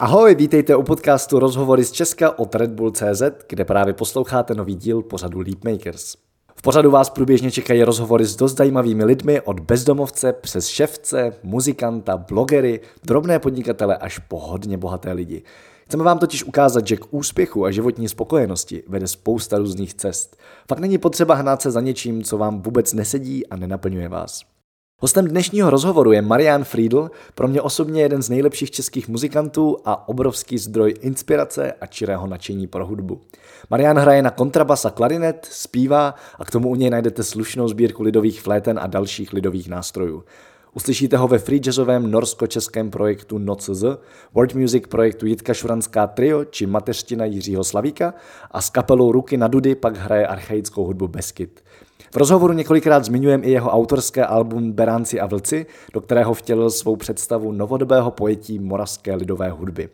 Ahoj, vítejte u podcastu Rozhovory z Česka od Red Bull CZ, kde právě posloucháte nový díl pořadu Leapmakers. V pořadu vás průběžně čekají rozhovory s dost zajímavými lidmi od bezdomovce přes ševce, muzikanta, blogery, drobné podnikatele až po hodně bohaté lidi. Chceme vám totiž ukázat, že k úspěchu a životní spokojenosti vede spousta různých cest. Fakt není potřeba hnát se za něčím, co vám vůbec nesedí a nenaplňuje vás. Hostem dnešního rozhovoru je Marian Friedl, pro mě osobně jeden z nejlepších českých muzikantů a obrovský zdroj inspirace a čirého nadšení pro hudbu. Marian hraje na kontrabas a klarinet, zpívá a k tomu u něj najdete slušnou sbírku lidových fléten a dalších lidových nástrojů. Uslyšíte ho ve free jazzovém norsko-českém projektu NOCZ, World Music projektu Jitka Šuranská trio či Mateřština Jiřího Slavíka a s kapelou Ruky na Dudy pak hraje archaickou hudbu Beskyt. V rozhovoru několikrát zmiňujeme i jeho autorské album Beránci a vlci, do kterého vtělil svou představu novodobého pojetí moravské lidové hudby.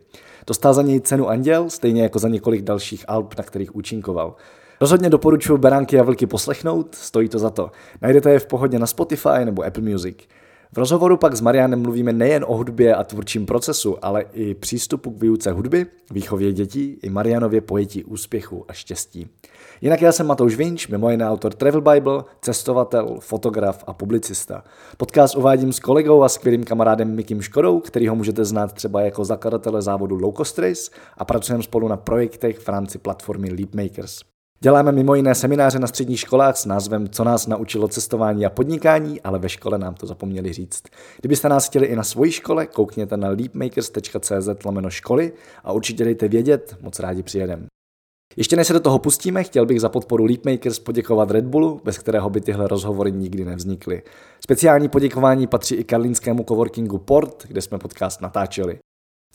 Dostal za něj cenu Anděl, stejně jako za několik dalších alb, na kterých účinkoval. Rozhodně doporučuji Beránky a vlky poslechnout, stojí to za to. Najdete je v pohodě na Spotify nebo Apple Music. V rozhovoru pak s Marianem mluvíme nejen o hudbě a tvůrčím procesu, ale i přístupu k výuce hudby, výchově dětí i Marianově pojetí úspěchu a štěstí. Jinak já jsem Matouš Vinč, mimo jiné autor Travel Bible, cestovatel, fotograf a publicista. Podcast uvádím s kolegou a skvělým kamarádem Mikim Škodou, který ho můžete znát třeba jako zakladatele závodu Low Cost Race a pracujeme spolu na projektech v rámci platformy Leapmakers. Děláme mimo jiné semináře na středních školách s názvem Co nás naučilo cestování a podnikání, ale ve škole nám to zapomněli říct. Kdybyste nás chtěli i na svoji škole, koukněte na leapmakers.cz školy a určitě dejte vědět, moc rádi přijedem. Ještě než se do toho pustíme, chtěl bych za podporu Leapmakers poděkovat Red Bullu, bez kterého by tyhle rozhovory nikdy nevznikly. Speciální poděkování patří i karlínskému coworkingu Port, kde jsme podcast natáčeli.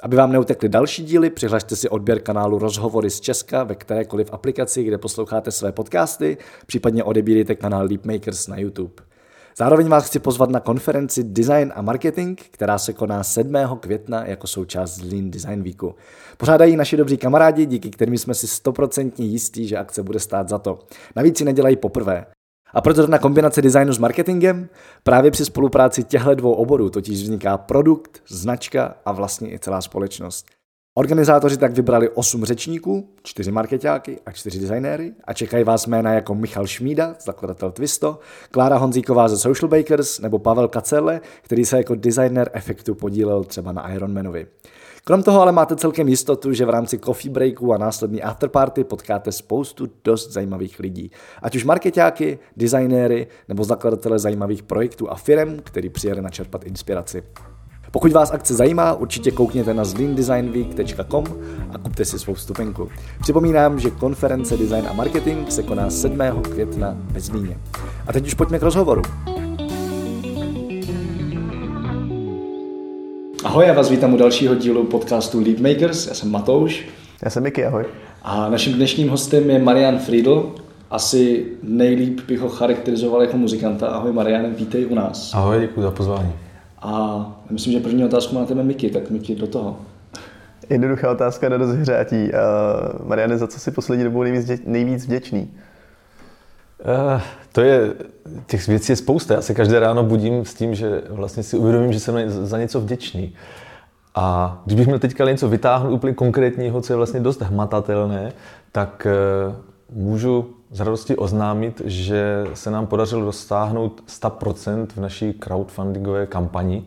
Aby vám neutekly další díly, přihlašte si odběr kanálu Rozhovory z Česka ve kterékoliv aplikaci, kde posloucháte své podcasty, případně odebírejte kanál Leapmakers na YouTube. Zároveň vás chci pozvat na konferenci Design a Marketing, která se koná 7. května jako součást Lean Design Weeku. Pořádají naši dobří kamarádi, díky kterým jsme si stoprocentně jistí, že akce bude stát za to. Navíc si nedělají poprvé. A proto na kombinace designu s marketingem? Právě při spolupráci těchto dvou oborů totiž vzniká produkt, značka a vlastně i celá společnost. Organizátoři tak vybrali 8 řečníků, 4 marketáky a 4 designéry a čekají vás jména jako Michal Šmída, zakladatel Twisto, Klára Honzíková ze Social Bakers nebo Pavel Kacele, který se jako designer efektu podílel třeba na Ironmanovi. Krom toho ale máte celkem jistotu, že v rámci coffee breaku a následní afterparty potkáte spoustu dost zajímavých lidí. Ať už marketáky, designéry nebo zakladatele zajímavých projektů a firm, který přijeli načerpat inspiraci. Pokud vás akce zajímá, určitě koukněte na zleandesignweek.com a kupte si svou vstupenku. Připomínám, že konference Design a Marketing se koná 7. května ve Zlíně. A teď už pojďme k rozhovoru. Ahoj, já vás vítám u dalšího dílu podcastu Lead Makers. Já jsem Matouš. Já jsem Miky, ahoj. A naším dnešním hostem je Marian Friedl. Asi nejlíp bych ho charakterizoval jako muzikanta. Ahoj Marian, vítej u nás. Ahoj, děkuji za pozvání. A myslím, že první otázku má tebe Miky, tak Miky do toho. Jednoduchá otázka na rozhřátí. Uh, Mariane, za co si poslední dobou nejvíc, nejvíc vděčný? Uh, to je, těch věcí je spousta. Já se každé ráno budím s tím, že vlastně si uvědomím, že jsem za něco vděčný. A když bych měl teďka něco vytáhnout úplně konkrétního, co je vlastně dost hmatatelné, tak uh, můžu z radosti oznámit, že se nám podařilo dostáhnout 100% v naší crowdfundingové kampani.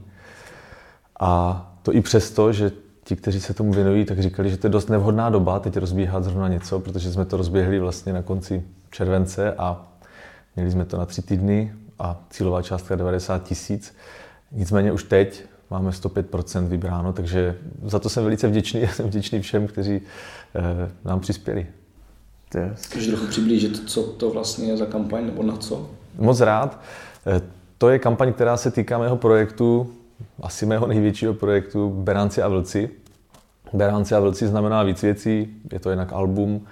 A to i přesto, že ti, kteří se tomu věnují, tak říkali, že to je dost nevhodná doba teď rozbíhat zrovna něco, protože jsme to rozběhli vlastně na konci července a měli jsme to na tři týdny a cílová částka 90 tisíc. Nicméně už teď máme 105% vybráno, takže za to jsem velice vděčný a jsem vděčný všem, kteří eh, nám přispěli. Můžeš trochu přiblížit, co to vlastně je za kampaň nebo na co? Moc rád. Eh, to je kampaň, která se týká mého projektu, asi mého největšího projektu Beránci a vlci. Beránci a vlci znamená víc věcí. Je to jednak album,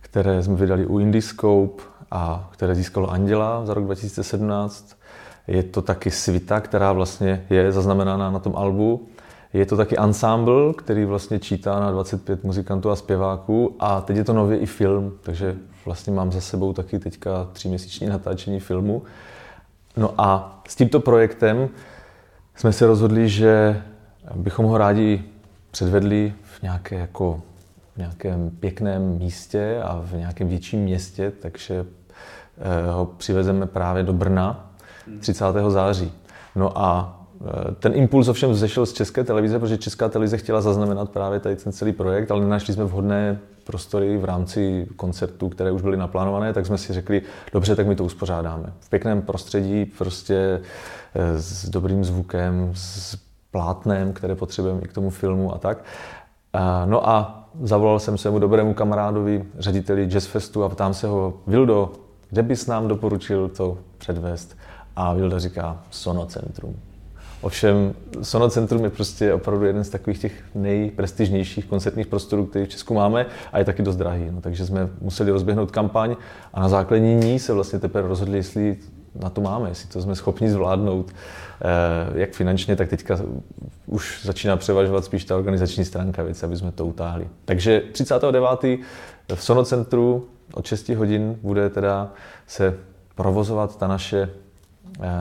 které jsme vydali u Indiscope a které získalo Anděla za rok 2017. Je to taky svita, která vlastně je zaznamenána na tom albu. Je to taky ensemble, který vlastně čítá na 25 muzikantů a zpěváků a teď je to nově i film, takže vlastně mám za sebou taky teďka tříměsíční natáčení filmu. No a s tímto projektem jsme se rozhodli, že bychom ho rádi předvedli v nějaké jako v nějakém pěkném místě a v nějakém větším městě, takže ho přivezeme právě do Brna 30. září. No a Eh, ten impuls ovšem vzešel z české televize, protože česká televize chtěla zaznamenat právě tady ten celý projekt, ale nenašli jsme vhodné prostory v rámci koncertů, které už byly naplánované, tak jsme si řekli, dobře, tak my to uspořádáme. V pěkném prostředí, prostě eh, s dobrým zvukem, s plátnem, které potřebujeme i k tomu filmu a tak. No a zavolal jsem svému dobrému kamarádovi, řediteli Jazzfestu a ptám se ho, Vildo, kde bys nám doporučil to předvést? A Vilda říká, Sonocentrum. Ovšem Sonocentrum je prostě opravdu jeden z takových těch nejprestižnějších koncertních prostorů, který v Česku máme a je taky dost drahý. No, takže jsme museli rozběhnout kampaň a na základě ní se vlastně teprve rozhodli, jestli na to máme, jestli to jsme schopni zvládnout, eh, jak finančně, tak teďka už začíná převažovat spíš ta organizační stránka věci, aby jsme to utáhli. Takže 39. v Sonocentru od 6 hodin bude teda se provozovat ta naše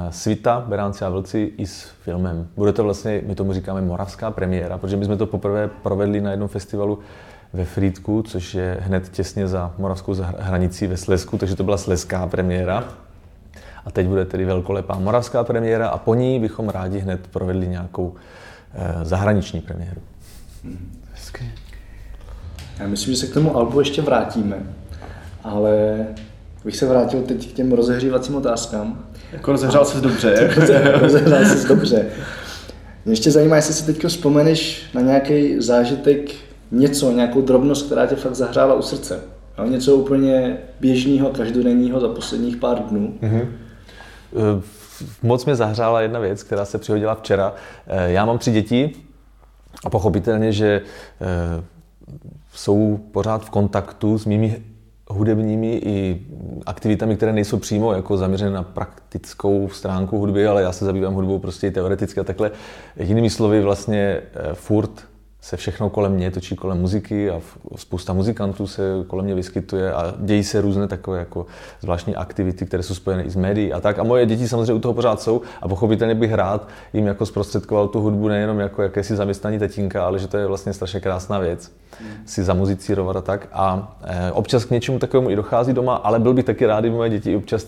Svita, Beránci a vlci i s filmem. Bude to vlastně, my tomu říkáme moravská premiéra, protože my jsme to poprvé provedli na jednom festivalu ve Frýdku, což je hned těsně za moravskou hranicí ve Slesku, takže to byla sleská premiéra. A teď bude tedy velkolepá moravská premiéra a po ní bychom rádi hned provedli nějakou eh, zahraniční premiéru. Hezky. Já myslím, že se k tomu albu ještě vrátíme, ale bych se vrátil teď k těm rozehřívacím otázkám. Jako rozehřál se dobře. rozehřál se dobře. Mě ještě zajímá, jestli si teď vzpomeneš na nějaký zážitek, něco, nějakou drobnost, která tě fakt zahrála u srdce. No, něco úplně běžného, každodenního za posledních pár dnů. Mm-hmm. Moc mě zahřála jedna věc, která se přihodila včera. Eh, já mám tři děti a pochopitelně, že eh, jsou pořád v kontaktu s mými hudebními i aktivitami, které nejsou přímo jako zaměřené na praktickou stránku hudby, ale já se zabývám hudbou prostě teoreticky a takhle. Jinými slovy vlastně eh, furt se všechno kolem mě točí kolem muziky a spousta muzikantů se kolem mě vyskytuje a dějí se různé takové jako zvláštní aktivity, které jsou spojené i s médií a tak. A moje děti samozřejmě u toho pořád jsou a pochopitelně bych rád jim jako zprostředkoval tu hudbu nejenom jako jakési zaměstnaní tatínka, ale že to je vlastně strašně krásná věc si zamuzicírovat a tak. A e, občas k něčemu takovému i dochází doma, ale byl bych taky rád, kdyby moje děti občas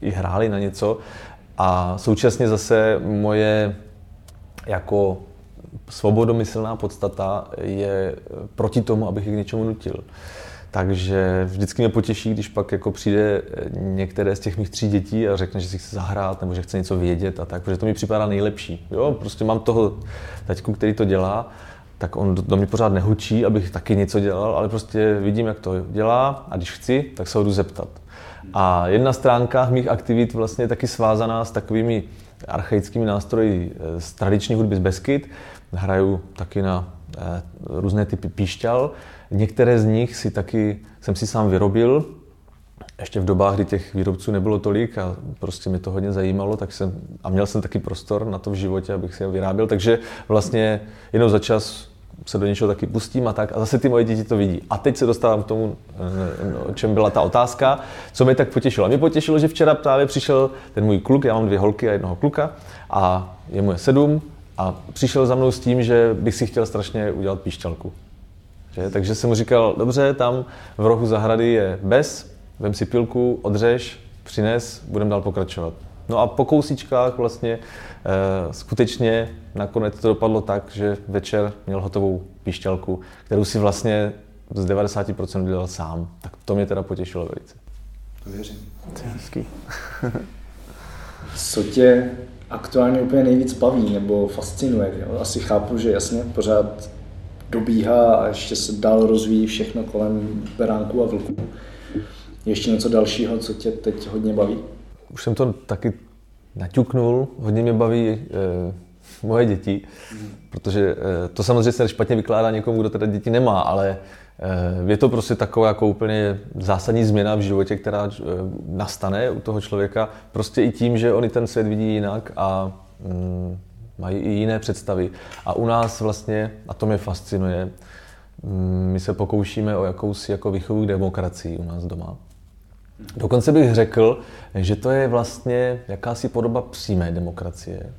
i hráli na něco. A současně zase moje jako svobodomyslná podstata je proti tomu, abych je k něčemu nutil. Takže vždycky mě potěší, když pak jako přijde některé z těch mých tří dětí a řekne, že si chce zahrát nebo že chce něco vědět a tak, protože to mi připadá nejlepší. Jo, prostě mám toho taťku, který to dělá, tak on do mě pořád nehučí, abych taky něco dělal, ale prostě vidím, jak to dělá a když chci, tak se ho jdu zeptat. A jedna stránka mých aktivit vlastně je taky svázaná s takovými archaickými nástroji z tradiční hudby z Beskyt, hraju taky na eh, různé typy píšťal. Některé z nich si taky, jsem si sám vyrobil, ještě v dobách, kdy těch výrobců nebylo tolik a prostě mi to hodně zajímalo, tak jsem, a měl jsem taky prostor na to v životě, abych si je vyráběl, takže vlastně jenom za čas se do něčeho taky pustím a tak a zase ty moje děti to vidí. A teď se dostávám k tomu, eh, o čem byla ta otázka, co mě tak potěšilo. A mě potěšilo, že včera právě přišel ten můj kluk, já mám dvě holky a jednoho kluka a je mu je sedm a přišel za mnou s tím, že bych si chtěl strašně udělat píšťalku. Že? Takže jsem mu říkal, dobře, tam v rohu zahrady je bez, vem si pilku, odřeš, přines, budeme dál pokračovat. No a po kousíčkách vlastně e, skutečně nakonec to dopadlo tak, že večer měl hotovou píšťalku, kterou si vlastně z 90% udělal sám. Tak to mě teda potěšilo velice. To věřím. To je hezký. Co tě aktuálně úplně nejvíc baví nebo fascinuje. Jo? Asi chápu, že jasně pořád dobíhá a ještě se dál rozvíjí všechno kolem beránku a vlků. Ještě něco dalšího, co tě teď hodně baví? Už jsem to taky naťuknul, hodně mě baví e, moje děti, hmm. protože e, to samozřejmě se špatně vykládá někomu, kdo teda děti nemá, ale je to prostě taková jako úplně zásadní změna v životě, která eh, nastane u toho člověka, prostě i tím, že oni ten svět vidí jinak a mm, mají i jiné představy. A u nás vlastně, a to mě fascinuje, mm, my se pokoušíme o jakousi jako výchovu k demokracii u nás doma. Dokonce bych řekl, že to je vlastně jakási podoba přímé demokracie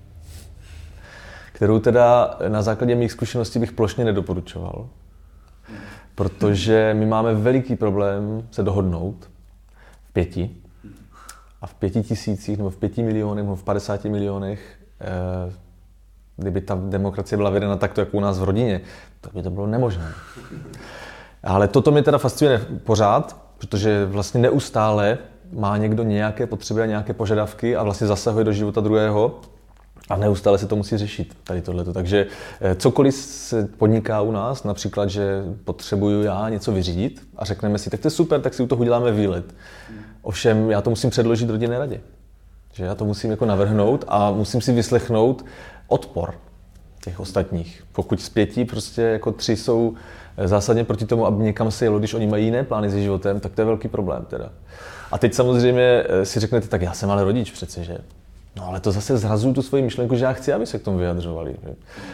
kterou teda na základě mých zkušeností bych plošně nedoporučoval. Protože my máme veliký problém se dohodnout v pěti a v pěti tisících nebo v pěti milionech nebo v 50 milionech eh, kdyby ta demokracie byla vedena takto, jako u nás v rodině, tak by to bylo nemožné. Ale toto mě teda fascinuje pořád, protože vlastně neustále má někdo nějaké potřeby a nějaké požadavky a vlastně zasahuje do života druhého a neustále se to musí řešit, tady tohleto. Takže eh, cokoliv se podniká u nás, například, že potřebuju já něco vyřídit a řekneme si, tak to je super, tak si u toho uděláme výlet. Ovšem, já to musím předložit rodinné radě. Že já to musím jako navrhnout a musím si vyslechnout odpor těch ostatních. Pokud z pěti prostě jako tři jsou eh, zásadně proti tomu, aby někam se jelo, když oni mají jiné plány se životem, tak to je velký problém teda. A teď samozřejmě eh, si řeknete, tak já jsem ale rodič přece, že? No ale to zase zrazuju tu svoji myšlenku, že já chci, aby se k tomu vyjadřovali.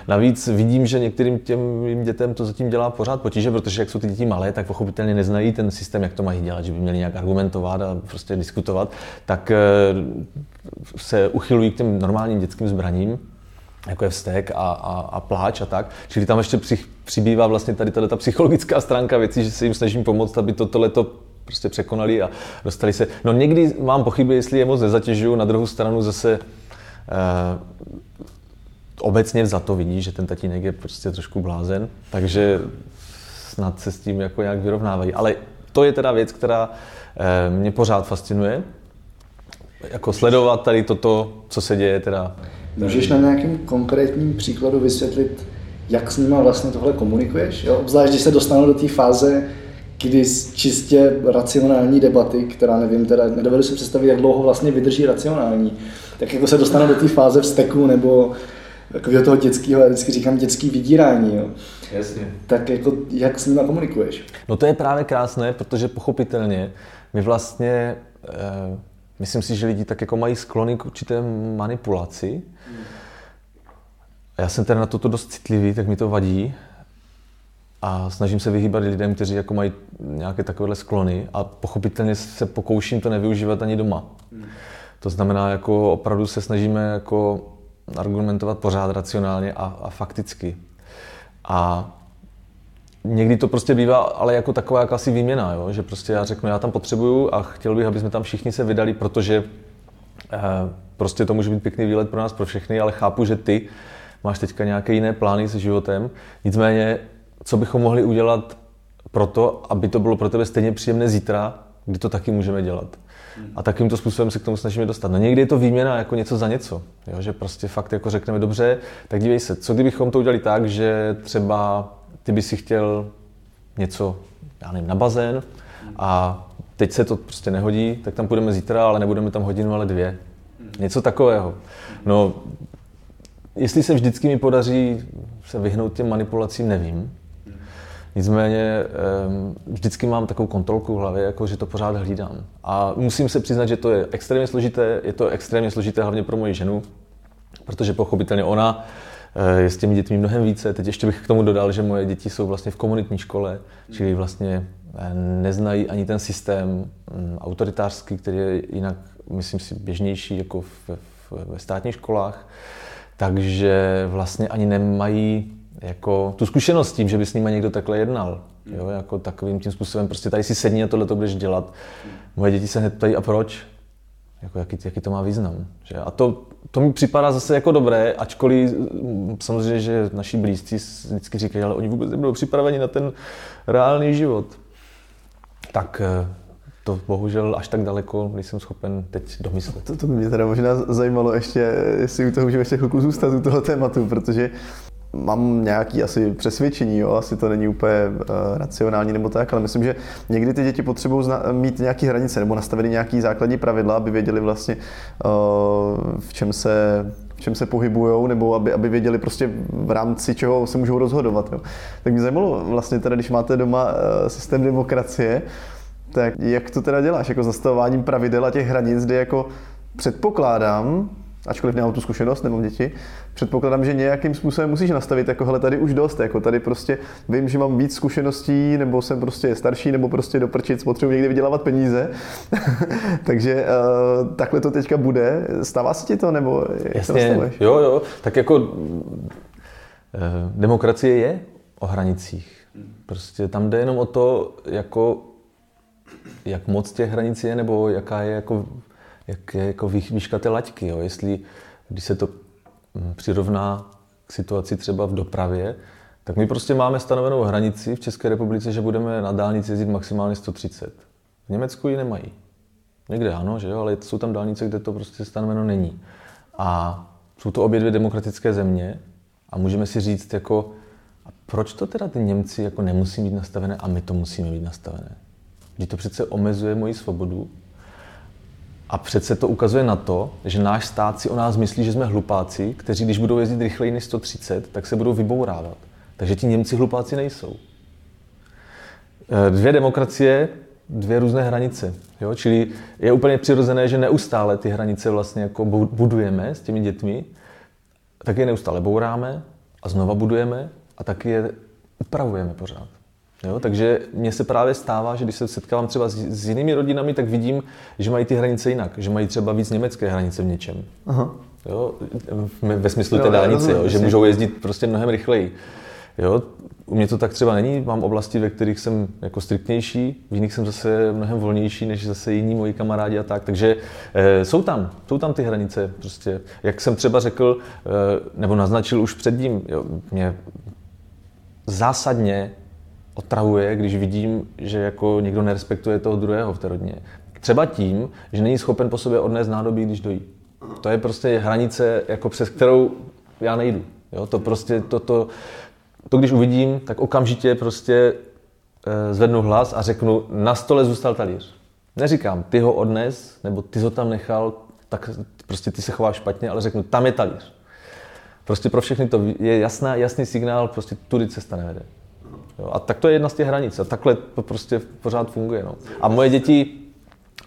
Navíc vidím, že některým těm dětem to zatím dělá pořád potíže, protože jak jsou ty děti malé, tak pochopitelně neznají ten systém, jak to mají dělat, že by měli nějak argumentovat a prostě diskutovat, tak eh, se uchylují k těm normálním dětským zbraním, jako je vztek a, a, a pláč a tak. Čili tam ještě při, přibývá vlastně tady ta psychologická stránka věcí, že se jim snažím pomoct, aby to tohleto prostě překonali a dostali se. No někdy mám pochyby, jestli je moc nezatěžuju, na druhou stranu zase eh, obecně za to vidí, že ten tatínek je prostě trošku blázen, takže snad se s tím jako nějak vyrovnávají. Ale to je teda věc, která eh, mě pořád fascinuje, jako sledovat tady toto, co se děje teda. Můžeš na nějakém konkrétním příkladu vysvětlit, jak s nimi vlastně tohle komunikuješ? Jo? Obzvlášť, když se dostanou do té fáze, kdy z čistě racionální debaty, která nevím, teda nedovedu si představit, jak dlouho vlastně vydrží racionální, tak jako se dostanou do té fáze vzteku nebo takového toho dětského, já vždycky říkám dětský vydírání. Jo. Jasně. Tak jako, jak s nimi komunikuješ? No to je právě krásné, protože pochopitelně my vlastně, eh, myslím si, že lidi tak jako mají sklony k určité manipulaci. A já jsem teda na toto dost citlivý, tak mi to vadí, a snažím se vyhýbat lidem, kteří jako mají nějaké takovéhle sklony a pochopitelně se pokouším to nevyužívat ani doma. Hmm. To znamená, jako opravdu se snažíme jako argumentovat pořád racionálně a, a fakticky. A někdy to prostě bývá ale jako taková jakási výměna, jo? že prostě já řeknu, já tam potřebuju a chtěl bych, aby jsme tam všichni se vydali, protože eh, prostě to může být pěkný výlet pro nás, pro všechny, ale chápu, že ty máš teďka nějaké jiné plány se životem. Nicméně co bychom mohli udělat pro to, aby to bylo pro tebe stejně příjemné zítra, kdy to taky můžeme dělat. A takýmto způsobem se k tomu snažíme dostat. No někdy je to výměna jako něco za něco. Jo? Že prostě fakt jako řekneme, dobře, tak dívej se, co kdybychom to udělali tak, že třeba ty by si chtěl něco, já nevím, na bazén a teď se to prostě nehodí, tak tam půjdeme zítra, ale nebudeme tam hodinu, ale dvě. Něco takového. No, jestli se vždycky mi podaří se vyhnout těm manipulacím, nevím. Nicméně vždycky mám takovou kontrolku v hlavě, jako že to pořád hlídám. A musím se přiznat, že to je extrémně složité, je to extrémně složité hlavně pro moji ženu, protože pochopitelně ona eh, je s těmi dětmi mnohem více. Teď ještě bych k tomu dodal, že moje děti jsou vlastně v komunitní škole, čili vlastně eh, neznají ani ten systém mm, autoritářský, který je jinak, myslím si, běžnější jako v, ve státních školách. Takže vlastně ani nemají jako tu zkušenost s tím, že by s nimi někdo takhle jednal. Jo, jako takovým tím způsobem, prostě tady si sedni a tohle to budeš dělat. Moje děti se hned ptají, a proč? Jako, jaký, jaký to má význam. Že? A to, to mi připadá zase jako dobré, ačkoliv mm, samozřejmě, že naši blízcí vždycky říkají, ale oni vůbec nebudou připraveni na ten reálný život. Tak eh, to bohužel až tak daleko nejsem schopen teď domyslet. To, to by mě teda možná zajímalo ještě, jestli u toho můžeme ještě chvilku zůstat u toho tématu, protože mám nějaký asi přesvědčení, jo, asi to není úplně uh, racionální nebo tak, ale myslím, že někdy ty děti potřebují mít nějaké hranice nebo nastavit nějaké základní pravidla, aby věděli vlastně, uh, v čem se v čem se pohybují, nebo aby, aby věděli prostě v rámci čeho se můžou rozhodovat. Jo. Tak mě zajímalo vlastně teda, když máte doma uh, systém demokracie, tak jak to teda děláš, jako zastavováním pravidel a těch hranic, kdy jako předpokládám, ačkoliv nemám tu zkušenost, nemám děti, předpokládám, že nějakým způsobem musíš nastavit, jako hele, tady už dost, jako tady prostě vím, že mám víc zkušeností, nebo jsem prostě starší, nebo prostě do prčic potřebuji někde vydělávat peníze. Takže uh, takhle to teďka bude. Stává se ti to, nebo jak Jasně, to jo, jo, tak jako uh, demokracie je o hranicích. Prostě tam jde jenom o to, jako, jak moc těch hranic je, nebo jaká je jako jak je jako výška té laťky. Jo. Jestli, když se to mm, přirovná k situaci třeba v dopravě, tak my prostě máme stanovenou hranici v České republice, že budeme na dálnici jezdit maximálně 130. V Německu ji nemají. Někde ano, že jo, ale jsou tam dálnice, kde to prostě stanoveno není. A jsou to obě dvě demokratické země a můžeme si říct, jako, a proč to teda ty Němci jako nemusí mít nastavené a my to musíme mít nastavené? Když to přece omezuje moji svobodu a přece to ukazuje na to, že náš stát si o nás myslí, že jsme hlupáci, kteří když budou jezdit rychleji než 130, tak se budou vybourávat. Takže ti Němci hlupáci nejsou. Eh, dvě demokracie, dvě různé hranice. Jo? Čili je úplně přirozené, že neustále ty hranice vlastně jako budujeme s těmi dětmi, tak je neustále bouráme a znova budujeme a taky je upravujeme pořád. Jo, takže mně se právě stává, že když se setkávám třeba s, s jinými rodinami, tak vidím, že mají ty hranice jinak, že mají třeba víc německé hranice v něčem. Aha. Jo, ve smyslu té dálnice, jo, že můžou jezdit prostě mnohem rychleji. Jo, u mě to tak třeba není, mám oblasti, ve kterých jsem jako striktnější, v jiných jsem zase mnohem volnější než zase jiní moji kamarádi a tak, takže e, jsou tam, jsou tam ty hranice prostě. Jak jsem třeba řekl, e, nebo naznačil už předtím, jo, mě zásadně otravuje, když vidím, že jako někdo nerespektuje toho druhého v té rodině. Třeba tím, že není schopen po sobě odnést nádobí, když dojí. To je prostě hranice, jako přes kterou já nejdu. Jo? To prostě, to, to, to, když uvidím, tak okamžitě prostě e, zvednu hlas a řeknu, na stole zůstal talíř. Neříkám, ty ho odnes, nebo ty ho tam nechal, tak prostě ty se chováš špatně, ale řeknu, tam je talíř. Prostě pro všechny to je jasná, jasný signál, prostě tudy cesta nevede. Jo, a tak to je jedna z těch hranic. A takhle to prostě pořád funguje. No. A moje děti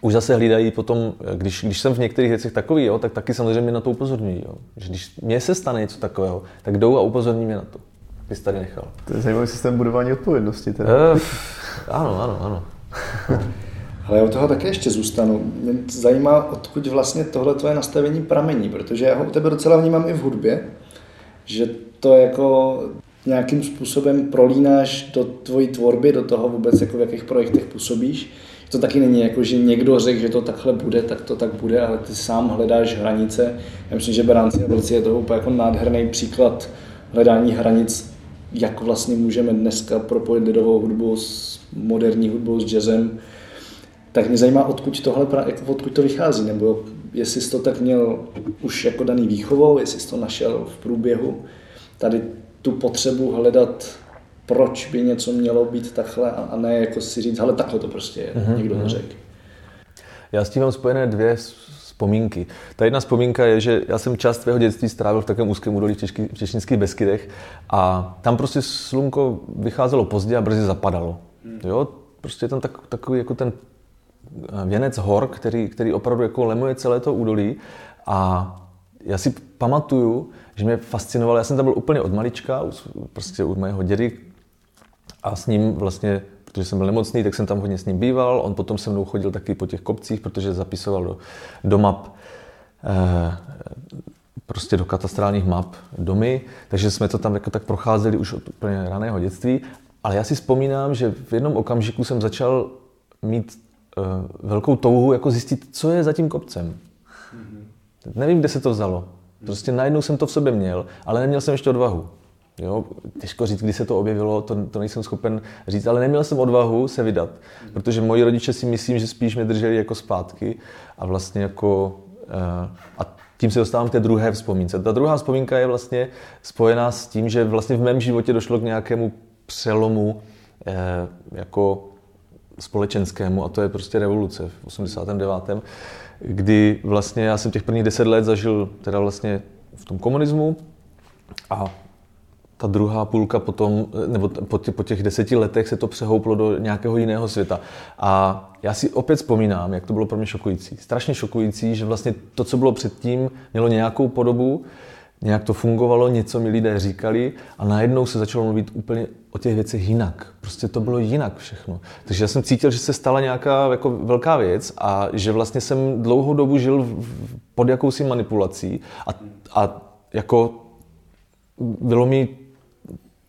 už zase hlídají potom, když, když jsem v některých věcech takový, jo, tak taky samozřejmě na to upozorňují. Jo. Že když mně se stane něco takového, tak jdou a upozorní mě na to. Ty jsi tady nechal. To je zajímavý systém budování odpovědnosti. Teda. Uh, ano, ano, ano. Ale já u toho také ještě zůstanu. Mě zajímá, odkud vlastně tohle tvoje nastavení pramení, protože já ho u tebe docela vnímám i v hudbě, že to jako nějakým způsobem prolínáš do tvojí tvorby, do toho vůbec, jako v jakých projektech působíš. To taky není jako, že někdo řekl, že to takhle bude, tak to tak bude, ale ty sám hledáš hranice. Já myslím, že Beránci a Vlci je to úplně jako nádherný příklad hledání hranic, jak vlastně můžeme dneska propojit lidovou hudbu s moderní hudbou, s jazzem. Tak mě zajímá, odkud, tohle, jako odkud to vychází, nebo jestli jsi to tak měl už jako daný výchovou, jestli jsi to našel v průběhu. Tady tu potřebu hledat, proč by něco mělo být takhle a ne jako si říct, ale takhle to prostě je, mm-hmm. někdo to mhm. řekl. Já s tím mám spojené dvě vzpomínky. Ta jedna vzpomínka je, že já jsem část svého dětství strávil v takovém úzkém údolí v, Češky, v Češnických Beskydech a tam prostě slunko vycházelo pozdě a brzy zapadalo. Hmm. Jo, prostě tam tak, takový jako ten eh, věnec hor, který, který opravdu jako lemuje celé to údolí a já si pamatuju, že mě fascinovalo, já jsem tam byl úplně od malička, prostě u mého dědy a s ním vlastně, protože jsem byl nemocný, tak jsem tam hodně s ním býval, on potom se mnou chodil taky po těch kopcích, protože zapisoval do, do map eh, prostě do katastrálních map domy, takže jsme to tam jako tak procházeli už od úplně raného dětství. Ale já si vzpomínám, že v jednom okamžiku jsem začal mít uh, velkou touhu jako zjistit, co je za tím kopcem. Mm-hmm. Nevím, kde se to vzalo. Prostě najednou jsem to v sobě měl, ale neměl jsem ještě odvahu. Jo, těžko říct, kdy se to objevilo, to, to nejsem schopen říct, ale neměl jsem odvahu se vydat, protože moji rodiče si myslím, že spíš mě drželi jako zpátky a vlastně jako uh, a tím se dostávám k té druhé vzpomínce. Ta druhá vzpomínka je vlastně spojená s tím, že vlastně v mém životě došlo k nějakému přelomu eh, jako společenskému a to je prostě revoluce v 89 kdy vlastně já jsem těch prvních deset let zažil teda vlastně v tom komunismu a ta druhá půlka potom, nebo po, tě, po těch deseti letech se to přehouplo do nějakého jiného světa. A já si opět vzpomínám, jak to bylo pro mě šokující. Strašně šokující, že vlastně to, co bylo předtím, mělo nějakou podobu, nějak to fungovalo, něco mi lidé říkali a najednou se začalo mluvit úplně o těch věcech jinak. Prostě to bylo jinak všechno. Takže já jsem cítil, že se stala nějaká jako velká věc a že vlastně jsem dlouhou dobu žil pod jakousi manipulací a, a jako bylo mi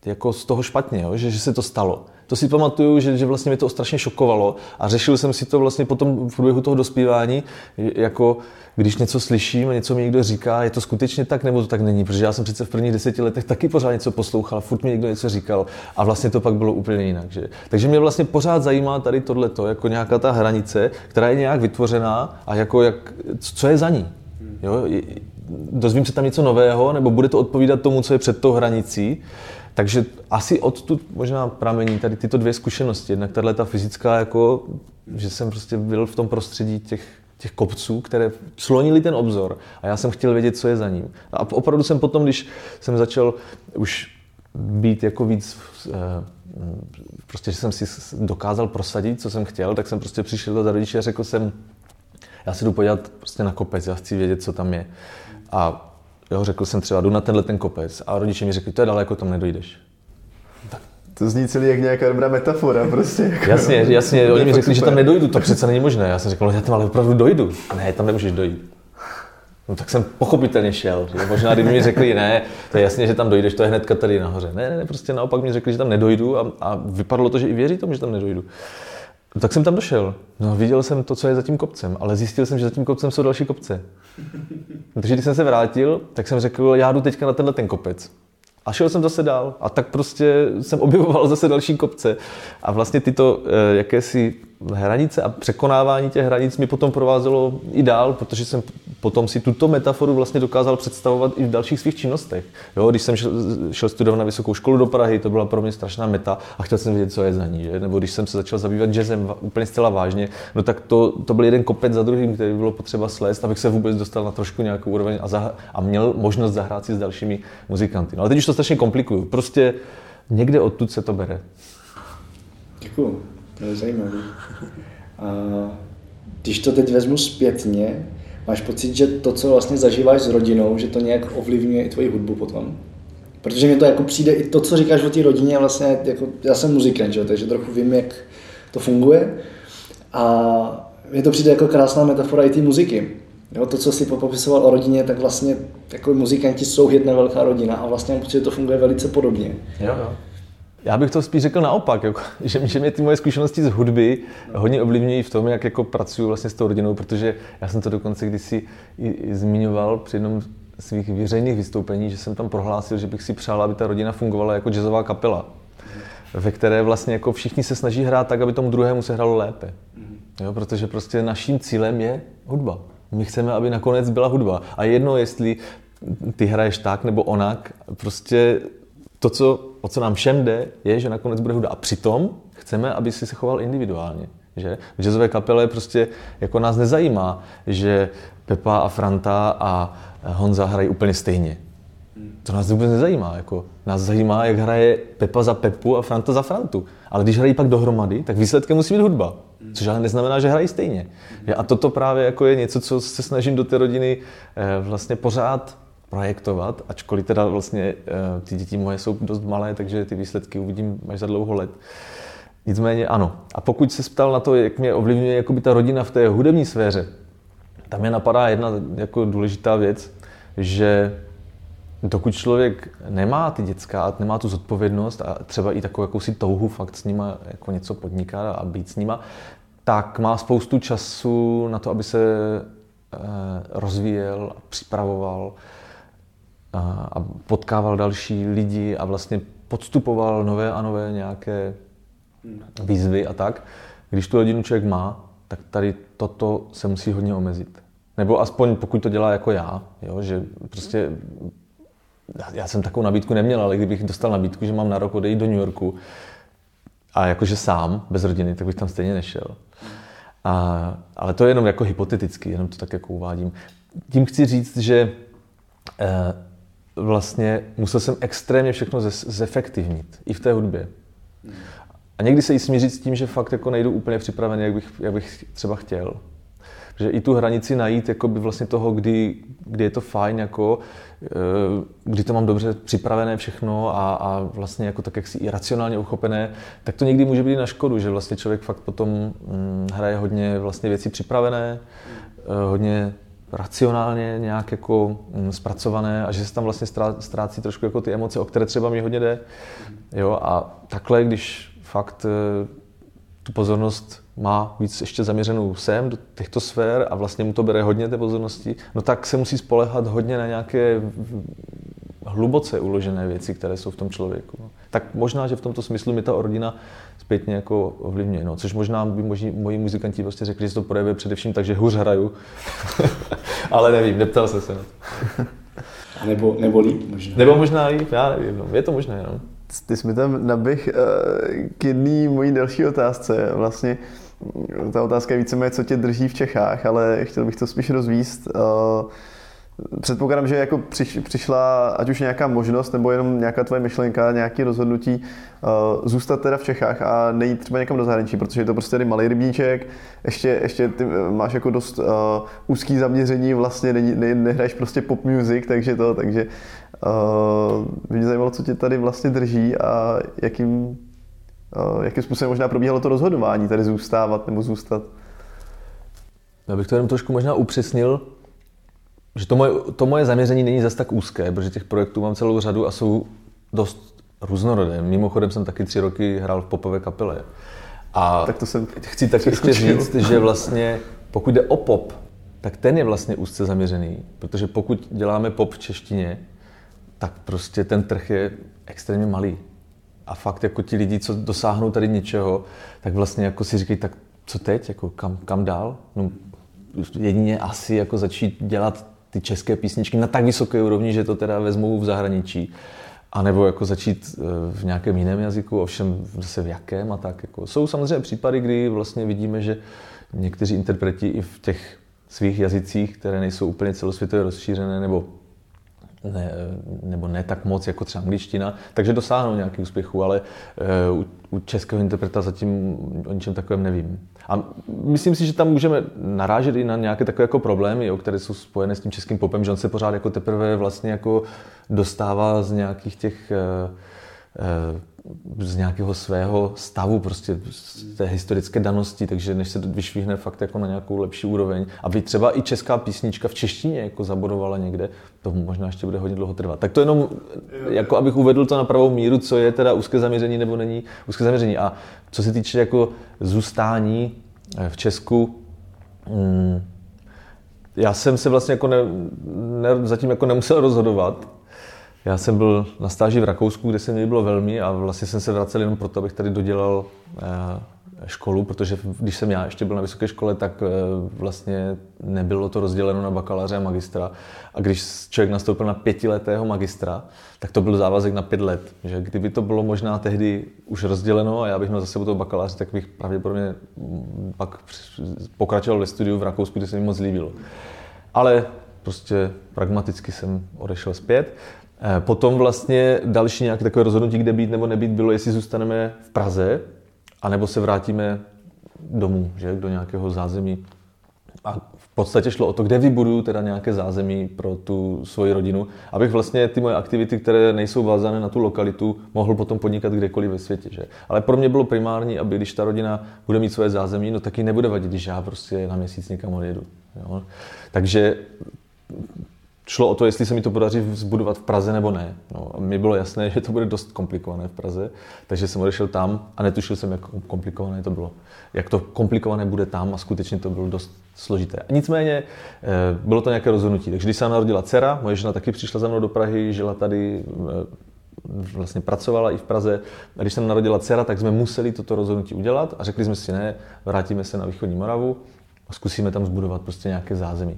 jako z toho špatně, jo? Že, že se to stalo. To si pamatuju, že, že vlastně mě to strašně šokovalo a řešil jsem si to vlastně potom v průběhu toho dospívání, jako když něco slyším a něco mi někdo říká, je to skutečně tak nebo to tak není, protože já jsem přece v prvních deseti letech taky pořád něco poslouchal, furt mi někdo něco říkal a vlastně to pak bylo úplně jinak. Že? Takže mě vlastně pořád zajímá tady tohleto, jako nějaká ta hranice, která je nějak vytvořená a jako jak, co je za ní. Jo? Dozvím se tam něco nového, nebo bude to odpovídat tomu, co je před tou hranicí. Takže asi odtud možná pramení tady tyto dvě zkušenosti. Jednak tahle ta fyzická, jako, že jsem prostě byl v tom prostředí těch, těch kopců, které slonili ten obzor a já jsem chtěl vědět, co je za ním. A opravdu jsem potom, když jsem začal už být jako víc, eh, prostě, že jsem si dokázal prosadit, co jsem chtěl, tak jsem prostě přišel za rodiče a řekl jsem, já se jdu podívat prostě na kopec, já chci vědět, co tam je. A Jo, řekl jsem třeba, jdu na tenhle ten kopec a rodiče mi řekli, to je daleko, tam nedojdeš. To zní celý jak nějaká dobrá metafora prostě. Jako, jasně, jasně, oni mi řekli, že tam nedojdu, to přece není možné. Já jsem řekl, no, já tam ale opravdu dojdu. Ne, tam nemůžeš dojít. No tak jsem pochopitelně šel. Že možná kdyby mi řekli, ne, to je jasně, že tam dojdeš, to je hnedka tady nahoře. Ne, ne, ne, prostě naopak mi řekli, že tam nedojdu a, a vypadalo to, že i věří tomu, že tam nedojdu. No, tak jsem tam došel. No, viděl jsem to, co je za tím kopcem, ale zjistil jsem, že za tím kopcem jsou další kopce. Takže když jsem se vrátil, tak jsem řekl, já jdu teďka na tenhle ten kopec. A šel jsem zase dál. A tak prostě jsem objevoval zase další kopce. A vlastně tyto eh, jakési hranice a překonávání těch hranic mi potom provázelo i dál, protože jsem potom si tuto metaforu vlastně dokázal představovat i v dalších svých činnostech. Jo, když jsem šel, šel studovat na vysokou školu do Prahy, to byla pro mě strašná meta a chtěl jsem vědět, co je za ní. Že? Nebo když jsem se začal zabývat jazzem úplně zcela vážně, no tak to, to byl jeden kopec za druhým, který bylo potřeba slést, abych se vůbec dostal na trošku nějakou úroveň a, zah- a měl možnost zahrát si s dalšími muzikanty. No ale teď už to strašně komplikuju. Prostě někde odtud se to bere. Děkuju. To je zajímavé. A když to teď vezmu zpětně, máš pocit, že to, co vlastně zažíváš s rodinou, že to nějak ovlivňuje i tvoji hudbu potom? Protože mi to jako přijde, i to, co říkáš o té rodině, vlastně jako, já jsem muzikant, že? takže trochu vím, jak to funguje. A mně to přijde jako krásná metafora i té muziky. Jo, to, co si popisoval o rodině, tak vlastně jako muzikanti jsou jedna velká rodina a vlastně mám pocit, že to funguje velice podobně. Jo, jo. Já bych to spíš řekl naopak, jako, že, že mě ty moje zkušenosti z hudby hodně ovlivňují v tom, jak jako pracuji vlastně s tou rodinou, protože já jsem to dokonce kdysi i, i zmiňoval při jednom svých veřejných vystoupení, že jsem tam prohlásil, že bych si přál, aby ta rodina fungovala jako jazzová kapela, ve které vlastně jako všichni se snaží hrát tak, aby tomu druhému se hralo lépe. Jo, protože prostě naším cílem je hudba. My chceme, aby nakonec byla hudba. A jedno, jestli ty hraješ tak nebo onak, prostě to, co, o co nám všem jde, je, že nakonec bude hudba. A přitom chceme, aby si se choval individuálně. Že? V jazzové kapele prostě jako nás nezajímá, že Pepa a Franta a Honza hrají úplně stejně. To nás vůbec nezajímá. Jako, nás zajímá, jak hraje Pepa za Pepu a Franta za Frantu. Ale když hrají pak dohromady, tak výsledkem musí být hudba. Což ale neznamená, že hrají stejně. A toto právě jako je něco, co se snažím do té rodiny eh, vlastně pořád projektovat, ačkoliv teda vlastně eh, ty děti moje jsou dost malé, takže ty výsledky uvidím až za dlouho let. Nicméně ano. A pokud se ptal na to, jak mě ovlivňuje jakoby ta rodina v té hudební sféře, tam mě napadá jedna jako důležitá věc, že dokud člověk nemá ty dětská, nemá tu zodpovědnost a třeba i takovou jakousi touhu fakt s nima jako něco podnikat a být s nima, tak má spoustu času na to, aby se eh, rozvíjel, připravoval, a potkával další lidi a vlastně podstupoval nové a nové nějaké výzvy a tak. Když tu rodinu člověk má, tak tady toto se musí hodně omezit. Nebo aspoň pokud to dělá jako já, jo, že prostě já jsem takovou nabídku neměl, ale kdybych dostal nabídku, že mám na rok odejít do New Yorku a jakože sám, bez rodiny, tak bych tam stejně nešel. A, ale to je jenom jako hypoteticky, jenom to tak jako uvádím. Tím chci říct, že eh, vlastně musel jsem extrémně všechno zefektivnit, i v té hudbě. A někdy se jí smířit s tím, že fakt jako nejdu úplně připravený, jak bych, jak bych třeba chtěl. Že i tu hranici najít jako by vlastně toho, kdy, kdy je to fajn, jako, eh, kdy to mám dobře připravené všechno a, a vlastně jako tak, jak si i racionálně uchopené, tak to někdy může být na škodu, že vlastně člověk fakt potom hm, hraje hodně vlastně věcí připravené, eh, hodně racionálně nějak jako hm, zpracované a že se tam vlastně ztrácí trošku jako ty emoce, o které třeba mi hodně jde. Jo, a takhle, když fakt eh, tu pozornost má víc ještě zaměřenou sem, do těchto sfér a vlastně mu to bere hodně té pozornosti, no tak se musí spolehat hodně na nějaké hluboce uložené věci, které jsou v tom člověku. Tak možná, že v tomto smyslu mi ta rodina zpětně jako ovlivňuje. No, což možná by možný, moji muzikanti prostě řekli, že se to projevuje především tak, že hůř hraju. Ale nevím, neptal jsem se na to. A nebo, nebo líp možná. Nebo možná líp, já nevím, no. je to možné. No. Ty jsi mi tam nabih uh, k jedné mojí další otázce. Vlastně ta otázka je víceméně, co tě drží v Čechách, ale chtěl bych to spíš rozvíst. Uh, Předpokládám, že jako přiš, přišla ať už nějaká možnost nebo jenom nějaká tvoje myšlenka, nějaké rozhodnutí uh, zůstat teda v Čechách a nejít třeba někam do zahraničí, protože je to prostě tady malý rybníček, ještě, ještě ty máš jako dost uh, úzký zaměření, vlastně ne, ne, nehraješ prostě pop music, takže to, takže uh, mě zajímalo, co tě tady vlastně drží a jakým, uh, jakým způsobem možná probíhalo to rozhodování tady zůstávat nebo zůstat. Já bych to jenom trošku možná upřesnil, že to moje, to moje zaměření není zas tak úzké, protože těch projektů mám celou řadu a jsou dost různorodé. Mimochodem jsem taky tři roky hrál v popové kapele. A tak to jsem chci tak ještě říct, že vlastně pokud jde o pop, tak ten je vlastně úzce zaměřený, protože pokud děláme pop v češtině, tak prostě ten trh je extrémně malý. A fakt jako ti lidi, co dosáhnou tady něčeho, tak vlastně jako si říkají, tak co teď, jako kam, kam dál? No, jedině asi jako začít dělat ty české písničky na tak vysoké úrovni, že to teda vezmou v zahraničí. A nebo jako začít eh, v nějakém jiném jazyku, ovšem zase v jakém a tak. Jako. Jsou samozřejmě případy, kdy vlastně vidíme, že někteří interpreti i v těch svých jazycích, které nejsou úplně celosvětově rozšířené, nebo ne, nebo ne tak moc jako třeba angličtina, takže dosáhnou nějakých úspěchů, ale uh, u, u českého interpreta zatím o ničem takovém nevím. A myslím si, že tam můžeme narážet i na nějaké takové jako problémy, o které jsou spojené s tím českým popem, že on se pořád jako teprve vlastně jako dostává z nějakých těch uh, uh, z nějakého svého stavu, prostě z té historické danosti, takže než se vyšvihne fakt jako na nějakou lepší úroveň, aby třeba i česká písnička v češtině jako zabodovala někde, to možná ještě bude hodně dlouho trvat. Tak to jenom, jako abych uvedl to na pravou míru, co je teda úzké zaměření nebo není úzké zaměření. A co se týče jako zůstání eh, v Česku, hmm, já jsem se vlastně jako ne, ne, zatím jako nemusel rozhodovat, já jsem byl na stáži v Rakousku, kde se mi bylo velmi a vlastně jsem se vracel jenom proto, abych tady dodělal eh, školu, protože když jsem já ještě byl na vysoké škole, tak eh, vlastně nebylo to rozděleno na bakaláře a magistra. A když člověk nastoupil na pětiletého magistra, tak to byl závazek na pět let. Že kdyby to bylo možná tehdy už rozděleno a já bych měl za sebou toho bakaláře, tak bych pravděpodobně pak pokračoval ve studiu v Rakousku, kde se mi moc líbilo. Ale prostě pragmaticky jsem odešel zpět. Eh, potom vlastně další nějaké takové rozhodnutí, kde být nebo nebýt, bylo, jestli zůstaneme v Praze, anebo se vrátíme domů, že, do nějakého zázemí. A v podstatě šlo o to, kde vybuduju teda nějaké zázemí pro tu svoji rodinu, abych vlastně ty moje aktivity, které nejsou vázané na tu lokalitu, mohl potom podnikat kdekoliv ve světě. Že? Ale pro mě bylo primární, aby když ta rodina bude mít svoje zázemí, no taky nebude vadit, když já prostě na měsíc někam odjedu. Jo? Takže šlo o to, jestli se mi to podaří zbudovat v Praze nebo ne. No, a mi bylo jasné, že to bude dost komplikované v Praze, takže jsem odešel tam a netušil jsem, jak komplikované to bylo. Jak to komplikované bude tam a skutečně to bylo dost složité. A nicméně eh, bylo to nějaké rozhodnutí. Takže když se narodila dcera, moje žena taky přišla za mnou do Prahy, žila tady, eh, vlastně pracovala i v Praze. A když se narodila dcera, tak jsme museli toto rozhodnutí udělat a řekli jsme si ne, vrátíme se na východní Moravu a zkusíme tam zbudovat prostě nějaké zázemí.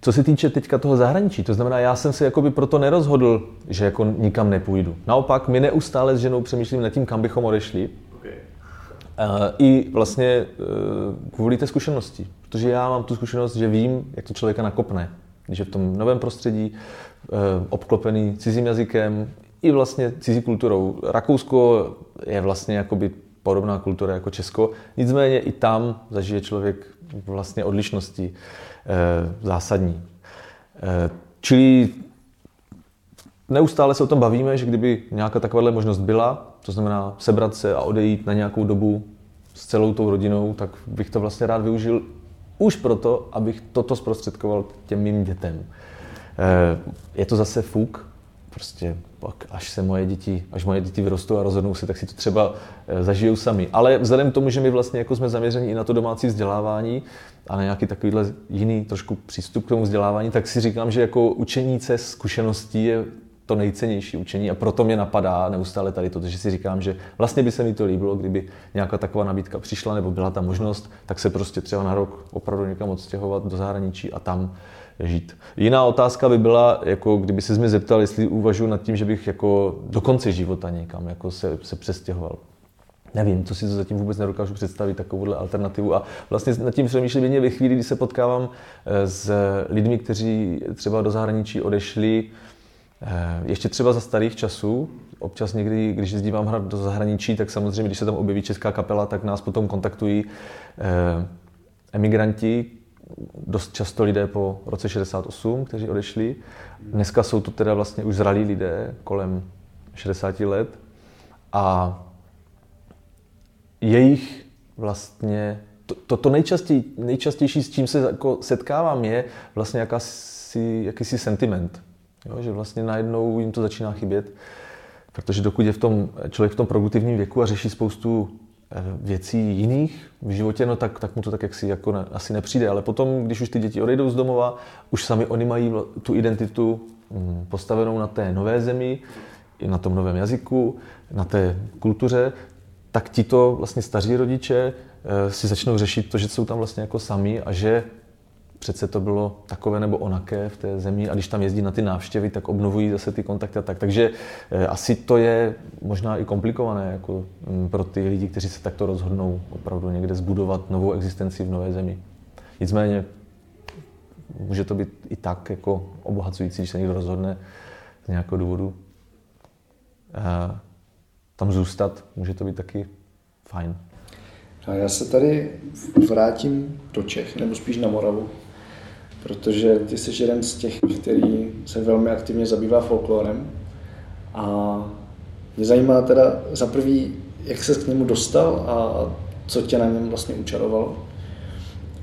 Co se týče teďka toho zahraničí, to znamená, já jsem se jakoby proto nerozhodl, že jako nikam nepůjdu. Naopak, my neustále s ženou přemýšlím nad tím, kam bychom odešli. Okay. Uh, I vlastně uh, kvůli té zkušenosti. Protože já mám tu zkušenost, že vím, jak to člověka nakopne. Když je v tom novém prostředí, eh, obklopený cizím jazykem i vlastně cizí kulturou. Rakousko je vlastně jakoby podobná kultura jako Česko, nicméně i tam zažije člověk vlastně odlišnosti eh, zásadní. Čili neustále se o tom bavíme, že kdyby nějaká takováhle možnost byla, to znamená sebrat se a odejít na nějakou dobu s celou tou rodinou, tak bych to vlastně rád využil už proto, abych toto zprostředkoval těm mým dětem. Eh, je to zase fuk, prostě pak, až se moje děti, až moje děti vyrostou a rozhodnou se, tak si to třeba eh, zažijou sami. Ale vzhledem k tomu, že my vlastně jako jsme zaměřeni i na to domácí vzdělávání a na nějaký takovýhle jiný trošku přístup k tomu vzdělávání, tak si říkám, že jako učení se zkušeností je to nejcennější učení a proto mě napadá neustále tady to, že si říkám, že vlastně by se mi to líbilo, kdyby nějaká taková nabídka přišla nebo byla ta možnost, tak se prostě třeba na rok opravdu někam odstěhovat do zahraničí a tam žít. Jiná otázka by byla, jako kdyby se mi zeptal, jestli uvažuji nad tím, že bych jako do konce života někam jako se, se přestěhoval. Nevím, to si to zatím vůbec nedokážu představit, takovouhle alternativu. A vlastně nad tím přemýšlím jedině ve chvíli, kdy se potkávám eh, s lidmi, kteří třeba do zahraničí odešli, Eh, ještě třeba za starých časů, občas někdy, když jezdívám hrát do zahraničí, tak samozřejmě, když se tam objeví česká kapela, tak nás potom kontaktují eh, emigranti, dost často lidé po roce 68, kteří odešli. Dneska jsou to teda vlastně už zralí lidé, kolem 60 let. A jejich vlastně, to, to, to nejčastěj, nejčastější, s čím se jako setkávám, je vlastně jakási, jakýsi sentiment Jo, že vlastně najednou jim to začíná chybět, protože dokud je v tom, člověk v tom produktivním věku a řeší spoustu věcí jiných v životě, no tak, tak mu to tak jaksi jako ne, asi nepřijde. Ale potom, když už ty děti odejdou z domova, už sami oni mají tu identitu hm, postavenou na té nové zemi, i na tom novém jazyku, na té kultuře, tak ti to vlastně staří rodiče eh, si začnou řešit to, že jsou tam vlastně jako sami a že přece to bylo takové nebo onaké v té zemi a když tam jezdí na ty návštěvy, tak obnovují zase ty kontakty a tak. Takže eh, asi to je možná i komplikované jako mm, pro ty lidi, kteří se takto rozhodnou opravdu někde zbudovat novou existenci v nové zemi. Nicméně může to být i tak jako obohacující, když se někdo rozhodne z nějakého důvodu eh, tam zůstat, může to být taky fajn. A já se tady vrátím do Čech, nebo spíš na Moravu protože ty jsi jeden z těch, který se velmi aktivně zabývá folklorem a mě zajímá teda za prvý, jak se k němu dostal a co tě na něm vlastně učarovalo.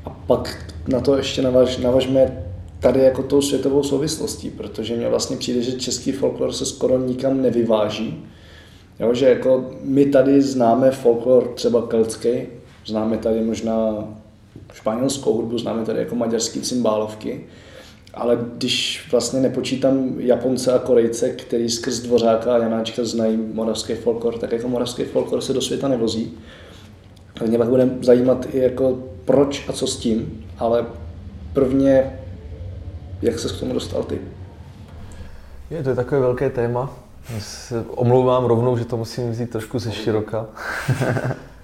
A pak na to ještě navaž, navažme tady jako tou světovou souvislostí, protože mně vlastně přijde, že český folklor se skoro nikam nevyváží. Jo, že jako my tady známe folklor třeba keltský, známe tady možná španělskou hudbu, známe tady jako maďarský cymbálovky, ale když vlastně nepočítám Japonce a Korejce, který skrz Dvořáka a Janáčka znají moravský folklor, tak jako moravský folklor se do světa nevozí. Mě pak bude zajímat i jako proč a co s tím, ale prvně, jak se k tomu dostal ty? Je, to je takové velké téma. Omlouvám rovnou, že to musím vzít trošku ze široka.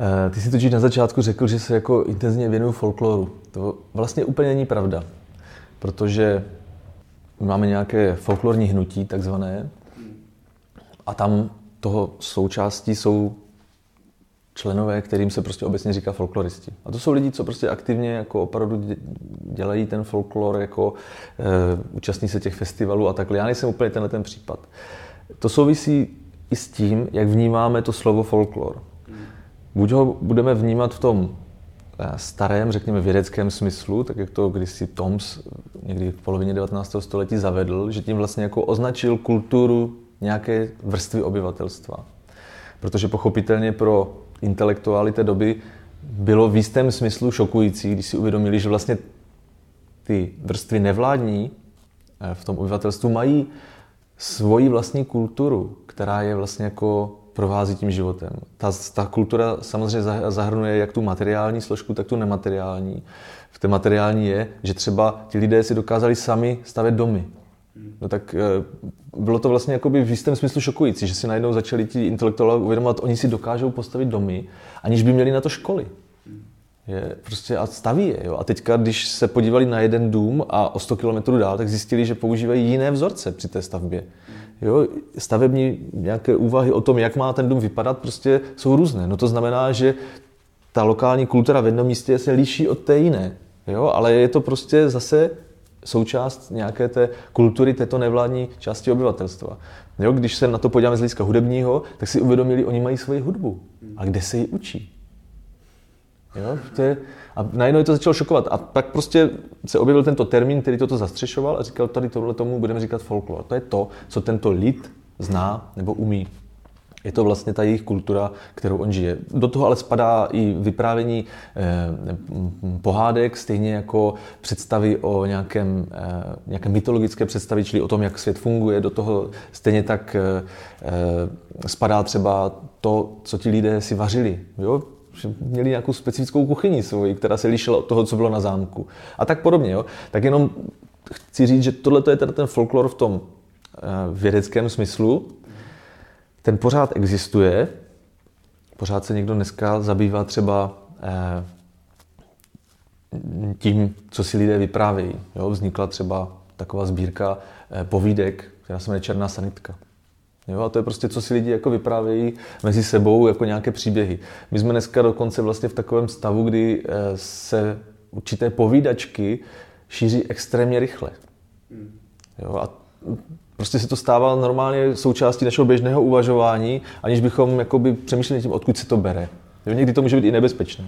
Eh, ty si totiž na začátku řekl, že se jako intenzivně věnuju folkloru. To vlastně úplně není pravda, protože máme nějaké folklorní hnutí, takzvané, a tam toho součástí jsou členové, kterým se prostě obecně říká folkloristi. A to jsou lidi, co prostě aktivně jako opravdu dělají ten folklor, jako e, účastní se těch festivalů a takhle. Já nejsem úplně tenhle ten případ. To souvisí i s tím, jak vnímáme to slovo folklor. Buď ho budeme vnímat v tom eh, starém, řekněme vědeckém smyslu, tak jak to kdysi Toms někdy v polovině 19. století zavedl, že tím vlastně jako označil kulturu nějaké vrstvy obyvatelstva. Protože pochopitelně pro intelektuály té doby bylo v jistém smyslu šokující, když si uvědomili, že vlastně ty vrstvy nevládní eh, v tom obyvatelstvu mají svoji vlastní kulturu, která je vlastně jako provází tím životem. Ta, ta kultura samozřejmě zahrnuje jak tu materiální složku, tak tu nemateriální. V té materiální je, že třeba ti lidé si dokázali sami stavět domy. No tak eh, bylo to vlastně jakoby v jistém smyslu šokující, že si najednou začali ti intelektuálové uvědomovat, oni si dokážou postavit domy, aniž by měli na to školy. Je, prostě a staví je. Jo. A teďka, když se podívali na jeden dům a o 100 km dál, tak zjistili, že používají jiné vzorce při té stavbě. Jo, stavební nějaké úvahy o tom, jak má ten dům vypadat, prostě jsou různé. No to znamená, že ta lokální kultura v jednom místě se liší od té jiné. Jo, ale je to prostě zase součást nějaké té kultury této nevládní části obyvatelstva. Jo, když se na to podíváme z hlediska hudebního, tak si uvědomili, oni mají svoji hudbu. A kde se ji učí? Jo, to je, a najednou je to začalo šokovat. A pak prostě se objevil tento termín, který toto zastřešoval a říkal, tady tohle tomu budeme říkat folklor. To je to, co tento lid zná nebo umí. Je to vlastně ta jejich kultura, kterou on žije. Do toho ale spadá i vyprávění eh, pohádek, stejně jako představy o nějakém, eh, nějaké mytologické představy, čili o tom, jak svět funguje. Do toho stejně tak eh, eh spadá třeba to, co ti lidé si vařili. Jo? Měli nějakou specifickou kuchyni svoji, která se lišila od toho, co bylo na zámku. A tak podobně. Jo? Tak jenom chci říct, že tohle je teda ten folklor v tom eh, vědeckém smyslu. Ten pořád existuje. Pořád se někdo dneska zabývá třeba eh, tím, co si lidé vyprávějí. Jo? Vznikla třeba taková sbírka eh, povídek, která se jmenuje Černá sanitka. Jo, a to je prostě, co si lidi jako vyprávějí mezi sebou, jako nějaké příběhy. My jsme dneska dokonce vlastně v takovém stavu, kdy eh, se určité povídačky šíří extrémně rychle. Jo, a prostě se to stává normálně součástí našeho běžného uvažování, aniž bychom jakoby přemýšleli tím, odkud se to bere. Jo, někdy to může být i nebezpečné.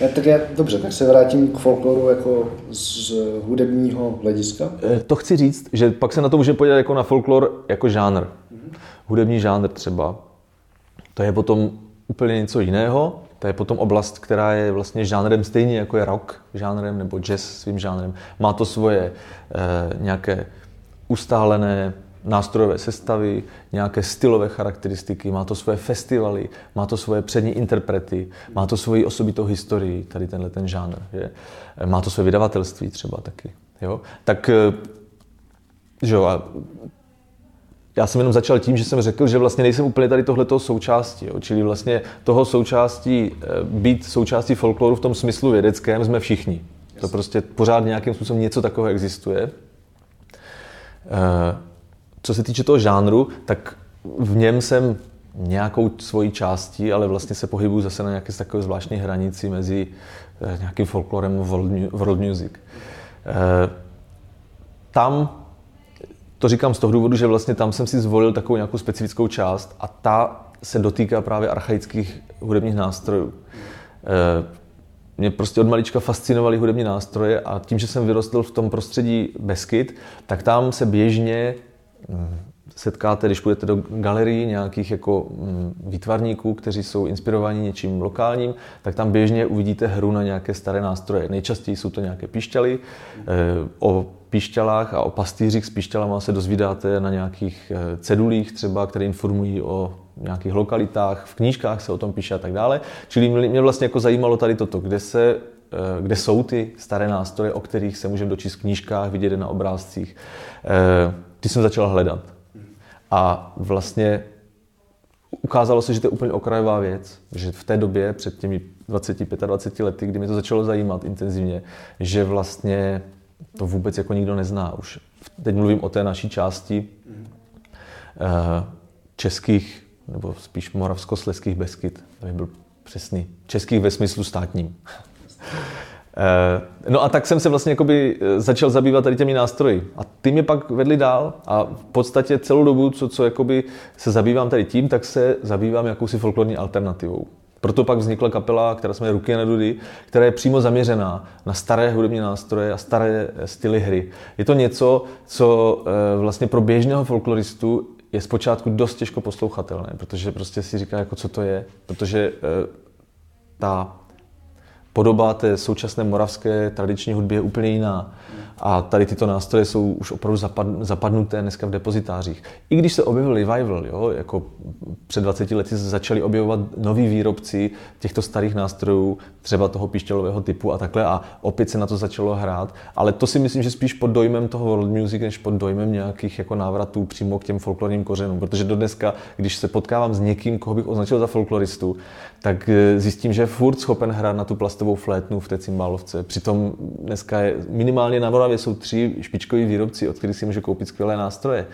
Já, tak já, dobře, tak se vrátím k folkloru jako z hudebního hlediska. Eh, to chci říct, že pak se na to může podívat jako na folklor jako žánr hudební žánr třeba. To je potom úplně něco jiného. To je potom oblast, která je vlastně žánrem stejně jako je rock žánrem nebo jazz svým žánrem. Má to svoje e, nějaké ustálené nástrojové sestavy, nějaké stylové charakteristiky, má to svoje festivaly, má to svoje přední interprety, má to svoji osobitou historii, tady tenhle ten žánr. Je. Má to své vydavatelství třeba taky. Jo? Tak eh, že jo, a já jsem jenom začal tím, že jsem řekl, že vlastně nejsem úplně tady tohleto součástí. Jo. Čili vlastně toho součástí, eh, být součástí folkloru v tom smyslu vědeckém jsme všichni. To prostě pořád nějakým způsobem něco takového existuje. Eh, co se týče toho žánru, tak v něm jsem nějakou svojí částí, ale vlastně se pohybuju zase na nějaké takové zvláštní hranici mezi eh, nějakým folklorem a world music. Tam to říkám z toho důvodu, že vlastně tam jsem si zvolil takovou nějakou specifickou část a ta se dotýká právě archaických hudebních nástrojů. Eh, mě prostě od malička fascinovaly hudební nástroje a tím, že jsem vyrostl v tom prostředí Beskyt, tak tam se běžně hm, setkáte, když půjdete do galerii nějakých jako hm, výtvarníků, kteří jsou inspirovaní něčím lokálním, tak tam běžně uvidíte hru na nějaké staré nástroje. Nejčastěji jsou to nějaké píšťaly. Eh, o píšťalách a o pastýřích s píšťalama se dozvídáte na nějakých eh, cedulích třeba, které informují o nějakých lokalitách, v knížkách se o tom píše a tak dále. Čili mě vlastně jako zajímalo tady toto, kde, se, eh, kde jsou ty staré nástroje, o kterých se můžeme dočíst v knížkách, vidět na obrázcích. Eh, ty jsem začal hledat. A vlastně ukázalo se, že to je úplně okrajová věc, že v té době, před těmi 20-25 lety, kdy mě to začalo zajímat intenzivně, že vlastně to vůbec jako nikdo nezná. Už teď mluvím o té naší části eh, českých, nebo spíš moravskosleských Beskyt, aby byl přesný. Českých ve smyslu státním. Eh, no a tak jsem se vlastně jakoby eh, začal zabývat tady těmi nástroji. A ty mě pak vedli dál a v podstatě celou dobu, co, co jakoby se zabývám tady tím, tak se zabývám jakousi folklorní alternativou. Proto pak vznikla kapela, která se jmenuje Ruky na Dudy, která je přímo zaměřená na staré hudební nástroje a staré styly hry. Je to něco, co eh, vlastně pro běžného folkloristu je zpočátku dost těžko poslouchatelné, protože prostě si říká, jako co to je, protože eh, ta podoba té současné moravské tradiční hudby je úplně jiná. A tady tyto nástroje jsou už opravdu zapadnuté dneska v depozitářích. I když se objevil revival, jo, jako před 20 lety začali objevovat noví výrobci těchto starých nástrojů, třeba toho píšťalového typu a takhle, a opět se na to začalo hrát. Ale to si myslím, že spíš pod dojmem toho world music, než pod dojmem nějakých jako návratů přímo k těm folklorním kořenům. Protože do dneska, když se potkávám s někým, koho bych označil za folkloristu, tak eh, zjistím, že je furt schopen hrát na tu plastovou flétnu v té cymbálovce. Přitom dneska je, minimálně na jsou tři špičkoví výrobci, od kterých si může koupit skvělé nástroje.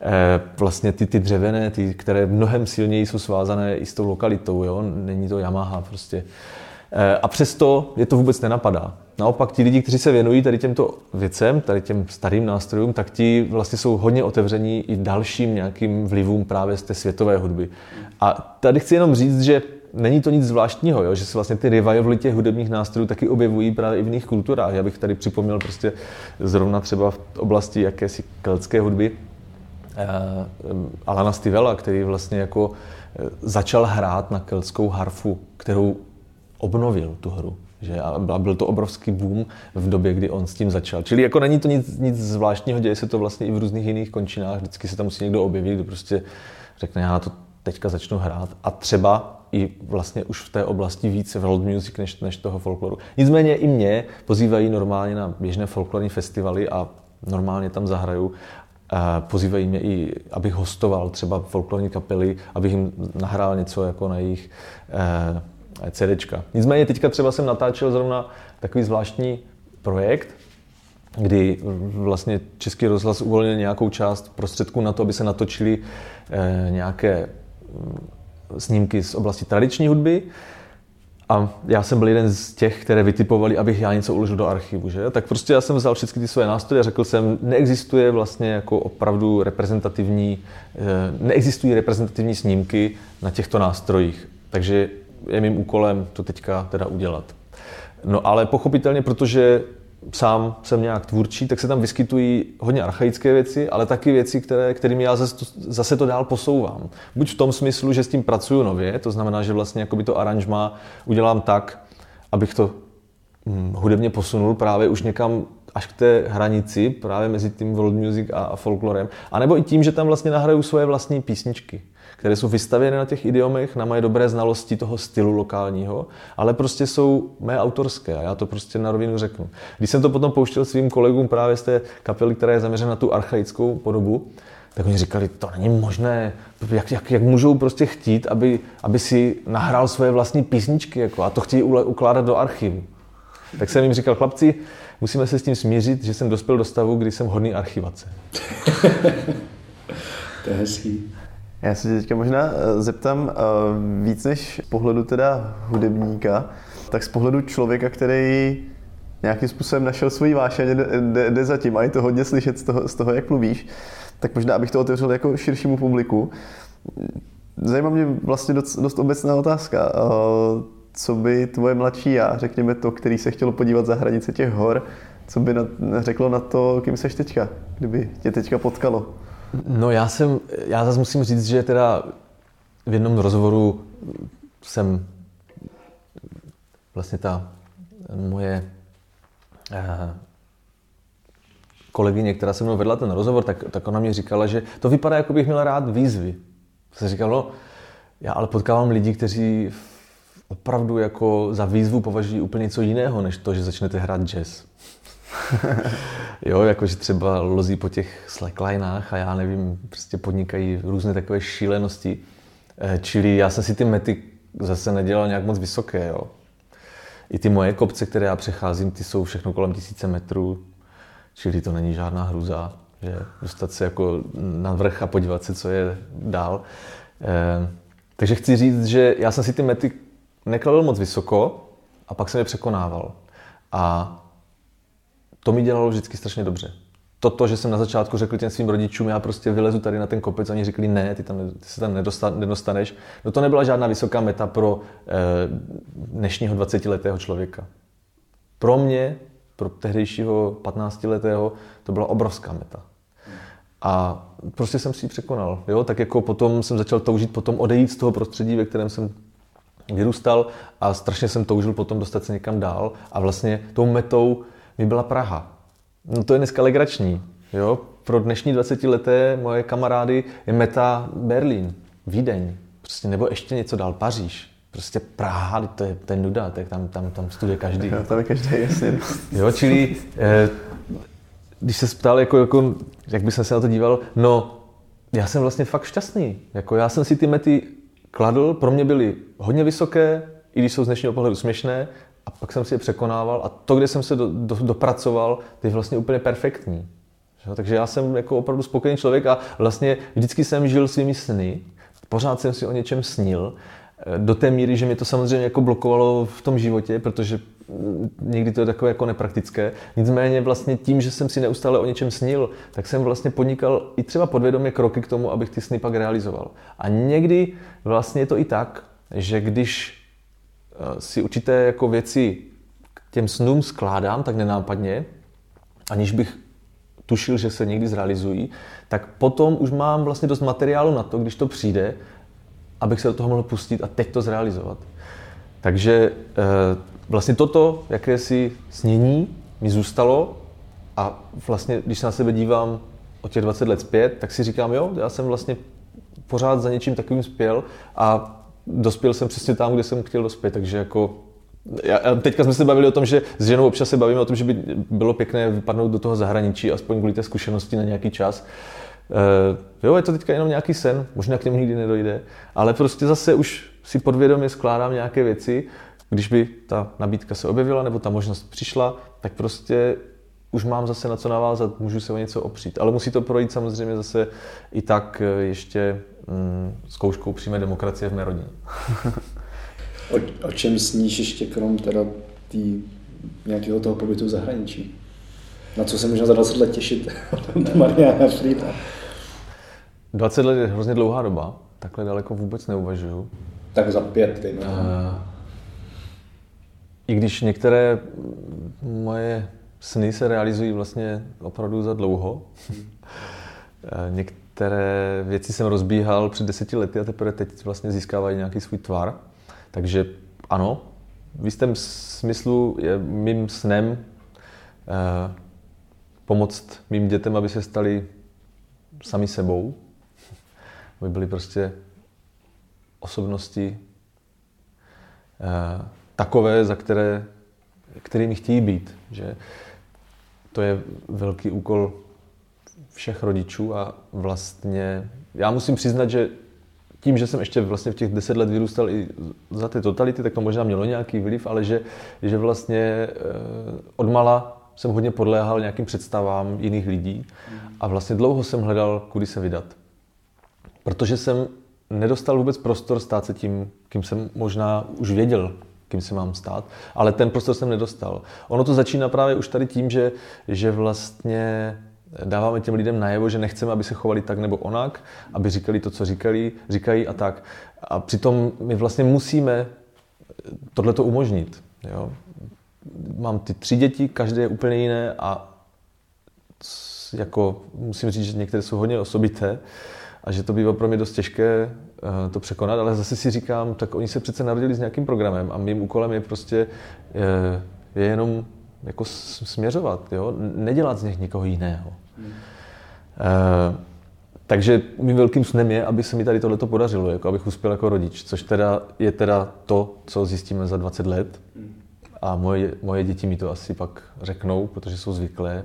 E, vlastně ty, ty dřevěné, ty, které mnohem silněji jsou svázané i s tou lokalitou, jo? není to Yamaha prostě. E, a přesto je to vůbec nenapadá. Naopak ti lidi, kteří se věnují tady těmto věcem, tady těm starým nástrojům, tak ti vlastně jsou hodně otevření i dalším nějakým vlivům právě z té světové hudby. A tady chci jenom říct, že není to nic zvláštního, jo? že se vlastně ty revivaly těch hudebních nástrojů taky objevují právě i v jiných kulturách. Já bych tady připomněl prostě zrovna třeba v oblasti jakési keltské hudby eh, Alana Stivella, který vlastně jako eh, začal hrát na keltskou harfu, kterou obnovil tu hru. Že a byl to obrovský boom v době, kdy on s tím začal. Čili jako není to nic, nic zvláštního, děje se to vlastně i v různých jiných končinách. Vždycky se tam musí někdo objevit, kdo prostě řekne, já to teďka začnu hrát. A třeba i vlastně už v té oblasti více world music než, než toho folkloru. Nicméně i mě pozývají normálně na běžné folklorní festivaly a normálně tam zahraju. Pozývají mě i, abych hostoval třeba folklorní kapely, abych jim nahrál něco jako na jejich eh, CDčka. Nicméně teďka třeba jsem natáčel zrovna takový zvláštní projekt, kdy vlastně Český rozhlas uvolnil nějakou část prostředků na to, aby se natočili eh, nějaké snímky z oblasti tradiční hudby. A já jsem byl jeden z těch, které vytipovali, abych já něco uložil do archivu. Že? Tak prostě já jsem vzal všechny ty své nástroje a řekl jsem, neexistuje vlastně jako opravdu reprezentativní, eh, neexistují reprezentativní snímky na těchto nástrojích. Takže je mým úkolem to teďka teda udělat. No ale pochopitelně, protože sám jsem nějak tvůrčí, tak se tam vyskytují hodně archaické věci, ale taky věci, které, kterými já zase to, zase to dál posouvám. Buď v tom smyslu, že s tím pracuju nově, to znamená, že vlastně jakoby to aranžma udělám tak, abych to hm, hudebně posunul právě už někam až k té hranici, právě mezi tím world music a, a folklorem. A nebo i tím, že tam vlastně nahraju svoje vlastní písničky které jsou vystavěny na těch idiomech, na moje dobré znalosti toho stylu lokálního, ale prostě jsou mé autorské a já to prostě na rovinu řeknu. Když jsem to potom pouštěl svým kolegům právě z té kapely, která je zaměřena na tu archaickou podobu, tak oni říkali, to není možné, jak, jak, jak můžou prostě chtít, aby, aby si nahrál svoje vlastní písničky jako, a to chtějí ukládat do archivu. Tak jsem jim říkal, chlapci, musíme se s tím smířit, že jsem dospěl do stavu, kdy jsem hodný archivace. to je hezký. Já se teďka možná eh, zeptám eh, víc než z pohledu teda hudebníka, tak z pohledu člověka, který nějakým způsobem našel svoji vášeň, jde, jde, jde zatím a je to hodně slyšet z toho, z toho, jak mluvíš, tak možná abych to otevřel jako širšímu publiku. Zajímá mě vlastně dost, dost obecná otázka. Eh, co by tvoje mladší já, řekněme to, který se chtělo podívat za hranice těch hor, co by na, řeklo na to, kým seš teďka, kdyby tě teďka potkalo? No já jsem, já zase musím říct, že teda v jednom rozhovoru jsem vlastně ta moje eh, kolegyně, která se mnou vedla ten rozhovor, tak, tak ona mi říkala, že to vypadá, jako bych měl rád výzvy. Se říkalo, no, já ale potkávám lidi, kteří opravdu jako za výzvu považují úplně něco jiného, než to, že začnete hrát jazz. jo, jakože třeba lozí po těch slacklinách a já nevím, prostě podnikají různé takové šílenosti. Eh, čili já jsem si ty mety zase nedělal nějak moc vysoké, jo. I ty moje kopce, které já přecházím, ty jsou všechno kolem tisíce metrů, čili to není žádná hruza, že dostat se jako na vrch a podívat se, co je dál. E, takže chci říct, že já jsem si ty mety nekladl moc vysoko a pak jsem je překonával. A to mi dělalo vždycky strašně dobře. Toto, že jsem na začátku řekl těm svým rodičům, já prostě vylezu tady na ten kopec, oni řekli, ne, ty, tam, ty se tam nedostaneš. No to nebyla žádná vysoká meta pro eh, dnešního 20-letého člověka. Pro mě, pro tehdejšího 15-letého, to byla obrovská meta. A prostě jsem si ji překonal. Jo? Tak jako potom jsem začal toužit potom odejít z toho prostředí, ve kterém jsem vyrůstal a strašně jsem toužil potom dostat se někam dál. A vlastně tou metou mi byla Praha. No to je dneska legrační. Jo? Pro dnešní 20-leté moje kamarády je meta Berlín, Vídeň, prostě, nebo ještě něco dál, Paříž. Prostě Praha, to je, ten nuda, tak tam, tam, tam studuje každý. Jo, tam je každý, jasně. Jo, čili eh, když se ptal, jako, jako, jak bych se na to díval, no, já jsem vlastně fakt šťastný. Jako, já jsem si ty mety kladl, pro mě byly hodně vysoké, i když jsou z dnešního pohledu směšné, a pak jsem si je překonával a to, kde jsem se do, do, dopracoval, to je vlastně úplně perfektní. Takže já jsem jako opravdu spokojený člověk a vlastně vždycky jsem žil svými sny, pořád jsem si o něčem snil, eh, do té míry, že mě to samozřejmě jako blokovalo v tom životě, protože mm, někdy to je takové jako nepraktické. Nicméně vlastně tím, že jsem si neustále o něčem snil, tak jsem vlastně podnikal i třeba podvědomě kroky k tomu, abych ty sny pak realizoval. A někdy vlastně je to i tak, že když si určité jako věci k těm snům skládám tak nenápadně, aniž bych tušil, že se někdy zrealizují, tak potom už mám vlastně dost materiálu na to, když to přijde, abych se do toho mohl pustit a teď to zrealizovat. Takže eh, vlastně toto, jakési snění, mi zůstalo a vlastně, když se na sebe dívám o těch 20 let zpět, tak si říkám, jo, já jsem vlastně pořád za něčím takovým spěl a dospěl jsem přesně tam, kde jsem chtěl dospět, takže jako já, teďka jsme se bavili o tom, že s ženou občas se bavíme o tom, že by bylo pěkné vypadnout do toho zahraničí, aspoň kvůli té zkušenosti na nějaký čas. E, jo, je to teďka jenom nějaký sen, možná k němu nikdy nedojde, ale prostě zase už si podvědomě skládám nějaké věci, když by ta nabídka se objevila nebo ta možnost přišla, tak prostě už mám zase na co navázat, můžu se o něco opřít. Ale musí to projít samozřejmě zase i tak eh, ještě mm, zkouškou přímé demokracie v mé rodině. O, o čem sníš ještě krom teda tý, nějakého toho pobytu v zahraničí? Na co se možná za 20 let těšit Mariana Frida? 20 let je hrozně dlouhá doba, takhle daleko vůbec neuvažuju. Tak za pět, dejme. Uh, I když některé moje sny se realizují vlastně opravdu za dlouho. Některé věci jsem rozbíhal před deseti lety a teprve teď vlastně získávají nějaký svůj tvar. Takže ano, v jistém smyslu je mým snem eh, pomoct mým dětem, aby se stali sami sebou, aby byli prostě osobnosti eh, takové, za které, kterými chtějí být. Že to je velký úkol všech rodičů a vlastně já musím přiznat, že tím, že jsem ještě vlastně v těch deset let vyrůstal i za ty totality, tak to možná mělo nějaký vliv, ale že, že vlastně eh, od mala jsem hodně podléhal nějakým představám jiných lidí a vlastně dlouho jsem hledal, kudy se vydat. Protože jsem nedostal vůbec prostor stát se tím, kým jsem možná už věděl, kým se mám stát, ale ten prostor jsem nedostal. Ono to začíná právě už tady tím, že, že vlastně dáváme těm lidem najevo, že nechceme, aby se chovali tak nebo onak, aby říkali to, co říkali, říkají a tak. A přitom my vlastně musíme tohle to umožnit. Jo? Mám ty tři děti, každé je úplně jiné a jako musím říct, že některé jsou hodně osobité a že to bývá pro mě dost těžké to překonat, ale zase si říkám, tak oni se přece narodili s nějakým programem a mým úkolem je prostě je, eh, je jenom jako směřovat, jo? nedělat z nich někoho jiného. Hmm. Takže mým velkým snem je, aby se mi tady tohleto podařilo, jako abych uspěl jako rodič, což teda je teda to, co zjistíme za 20 let. A moje, moje děti mi to asi pak řeknou, protože jsou zvyklé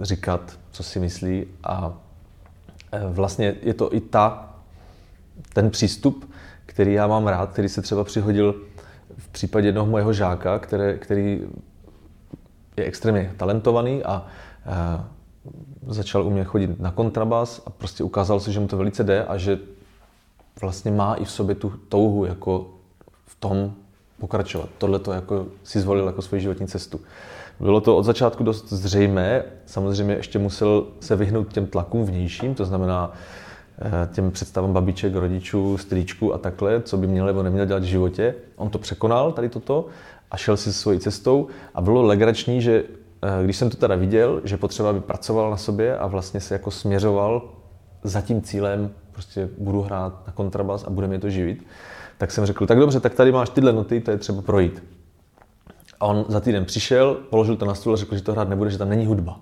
říkat, co si myslí. A vlastně je to i ta, ten přístup, který já mám rád, který se třeba přihodil v případě jednoho mojeho žáka, které, který je extrémně talentovaný a, a začal u mě chodit na kontrabas a prostě ukázalo se, že mu to velice jde a že vlastně má i v sobě tu touhu jako v tom pokračovat. Tohle to jako si zvolil jako svoji životní cestu. Bylo to od začátku dost zřejmé, samozřejmě ještě musel se vyhnout těm tlakům vnějším, to znamená Eh, těm představám babiček, rodičů, strýčků a takhle, co by měl nebo neměl dělat v životě. On to překonal, tady toto, a šel si svojí cestou a bylo legrační, že eh, když jsem to teda viděl, že potřeba, aby pracoval na sobě a vlastně se jako směřoval za tím cílem, prostě budu hrát na kontrabas a bude mě to živit, tak jsem řekl, tak dobře, tak tady máš tyhle noty, to je třeba projít. A on za týden přišel, položil to na stůl a řekl, že to hrát nebude, že tam není hudba.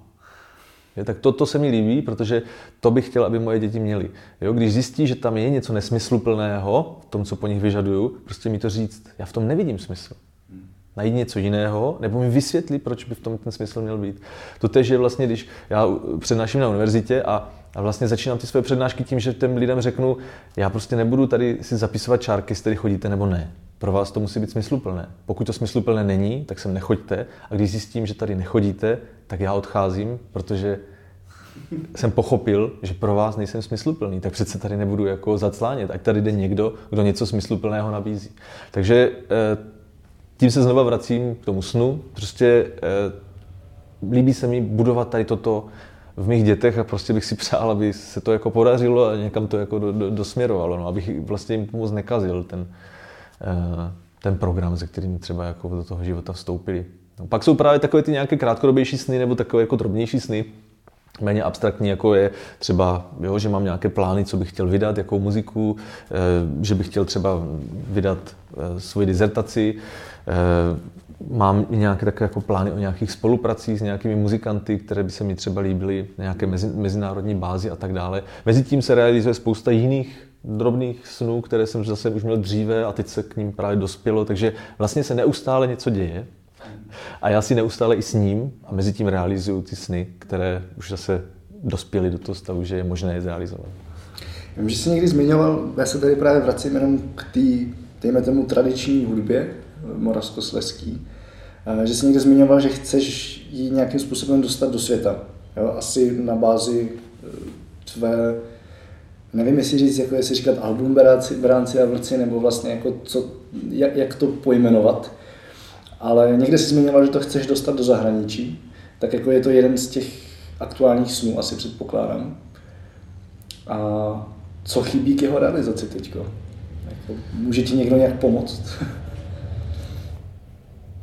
Je, tak to, to se mi líbí, protože to bych chtěl, aby moje děti měly. Jo, když zjistí, že tam je něco nesmysluplného v tom, co po nich vyžaduju, prostě mi to říct, já v tom nevidím smysl. Najít něco jiného, nebo mi vysvětlit, proč by v tom ten smysl měl být. To tež je vlastně, když já přednáším na univerzitě a a vlastně začínám ty své přednášky tím, že těm lidem řeknu, já prostě nebudu tady si zapisovat čárky, jestli tady chodíte nebo ne. Pro vás to musí být smysluplné. Pokud to smysluplné není, tak sem nechoďte. A když zjistím, že tady nechodíte, tak já odcházím, protože jsem pochopil, že pro vás nejsem smysluplný, tak přece tady nebudu jako zaclánět, ať tady jde někdo, kdo něco smysluplného nabízí. Takže eh, tím se znova vracím k tomu snu. Prostě eh, líbí se mi budovat tady toto v mých dětech a prostě bych si přál, aby se to jako podařilo a někam to jako do, do, dosměrovalo, no, abych vlastně jim moc nekazil ten, eh, ten program, se kterým třeba jako do toho života vstoupili. No, pak jsou právě takové ty nějaké krátkodobější sny nebo takové jako drobnější sny, méně abstraktní, jako je třeba, jo, že mám nějaké plány, co bych chtěl vydat, jakou muziku, eh, že bych chtěl třeba vydat eh, svoji dizertaci, mám i nějaké takové jako plány o nějakých spolupracích s nějakými muzikanty, které by se mi třeba líbily na nějaké mezi, mezinárodní bázi a tak dále. Mezitím se realizuje spousta jiných drobných snů, které jsem zase už měl dříve a teď se k ním právě dospělo, takže vlastně se neustále něco děje a já si neustále i s ním a mezi tím realizuju ty sny, které už zase dospěly do toho stavu, že je možné je zrealizovat. Vím, že jsi někdy zmiňoval, já se tady právě vracím jenom k té, dejme tomu, tradiční hudbě, moravskosleský, že jsi někde zmiňoval, že chceš ji nějakým způsobem dostat do světa. Jo? Asi na bázi e, tvé, nevím jestli říct, jako jestli říkat album Beránci a Vrci, nebo vlastně jako co, jak, jak to pojmenovat. Ale někde jsi zmiňoval, že to chceš dostat do zahraničí, tak jako je to jeden z těch aktuálních snů, asi předpokládám. A co chybí k jeho realizaci teďko? Jako, může ti někdo nějak pomoct?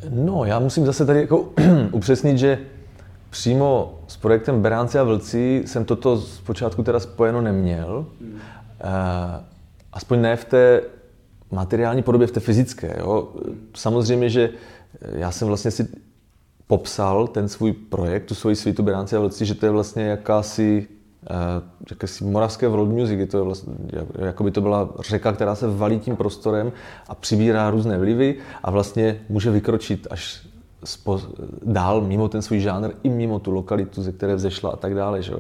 No, já musím zase tady jako upřesnit, že přímo s projektem Beránci a Vlci jsem toto zpočátku teda spojeno neměl. Hmm. Aspoň ne v té materiální podobě, v té fyzické. Jo. Samozřejmě, že já jsem vlastně si popsal ten svůj projekt, tu svoji svítu Beránci a Vlci, že to je vlastně jakási jakési moravské world music, je to vlastně, jako by to byla řeka, která se valí tím prostorem a přibírá různé vlivy a vlastně může vykročit až spo, dál mimo ten svůj žánr i mimo tu lokalitu, ze které vzešla a tak dále. Že?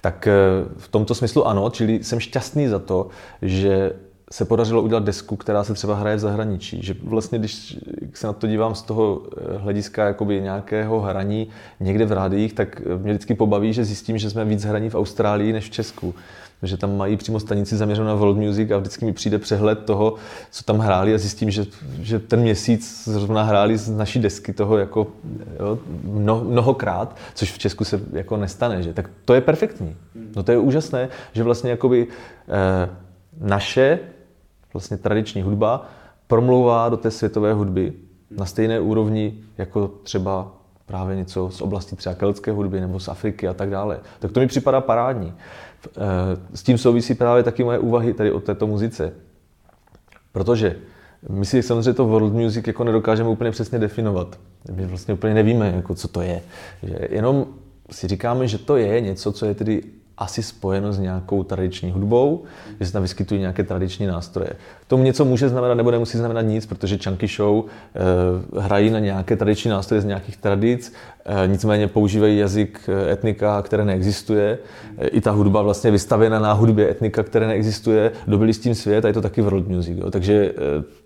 Tak eh, v tomto smyslu ano, čili jsem šťastný za to, že se podařilo udělat desku, která se třeba hraje v zahraničí. Že vlastně, když se na to dívám z toho eh, hlediska jakoby nějakého hraní někde v rádiích, tak mě vždycky pobaví, že zjistím, že jsme víc hraní v Austrálii než v Česku. Že tam mají přímo stanici zaměřenou na world music a vždycky mi přijde přehled toho, co tam hráli a zjistím, že, že ten měsíc zrovna hráli z naší desky toho jako jo, mno, mnohokrát, což v Česku se jako nestane. Že? Tak to je perfektní. No to je úžasné, že vlastně jakoby eh, naše vlastně tradiční hudba promlouvá do té světové hudby na stejné úrovni jako třeba právě něco z oblasti třeba keltské hudby nebo z Afriky a tak dále. Tak to mi připadá parádní. Eh, s tím souvisí právě taky moje úvahy tady o této muzice. Protože my si samozřejmě to world music jako nedokážeme úplně přesně definovat. My vlastně úplně nevíme, jako co to je. Že jenom si říkáme, že to je něco, co je tedy asi spojeno s nějakou tradiční hudbou, že se tam vyskytují nějaké tradiční nástroje. Tomu něco může znamenat nebo nemusí znamenat nic, protože Chunky Show e, hrají na nějaké tradiční nástroje z nějakých tradic, e, nicméně používají jazyk eh, etnika, které neexistuje. E, I ta hudba vlastně vystavěna na hudbě etnika, které neexistuje. Dobili s tím svět a je to taky world music. Jo. Takže e,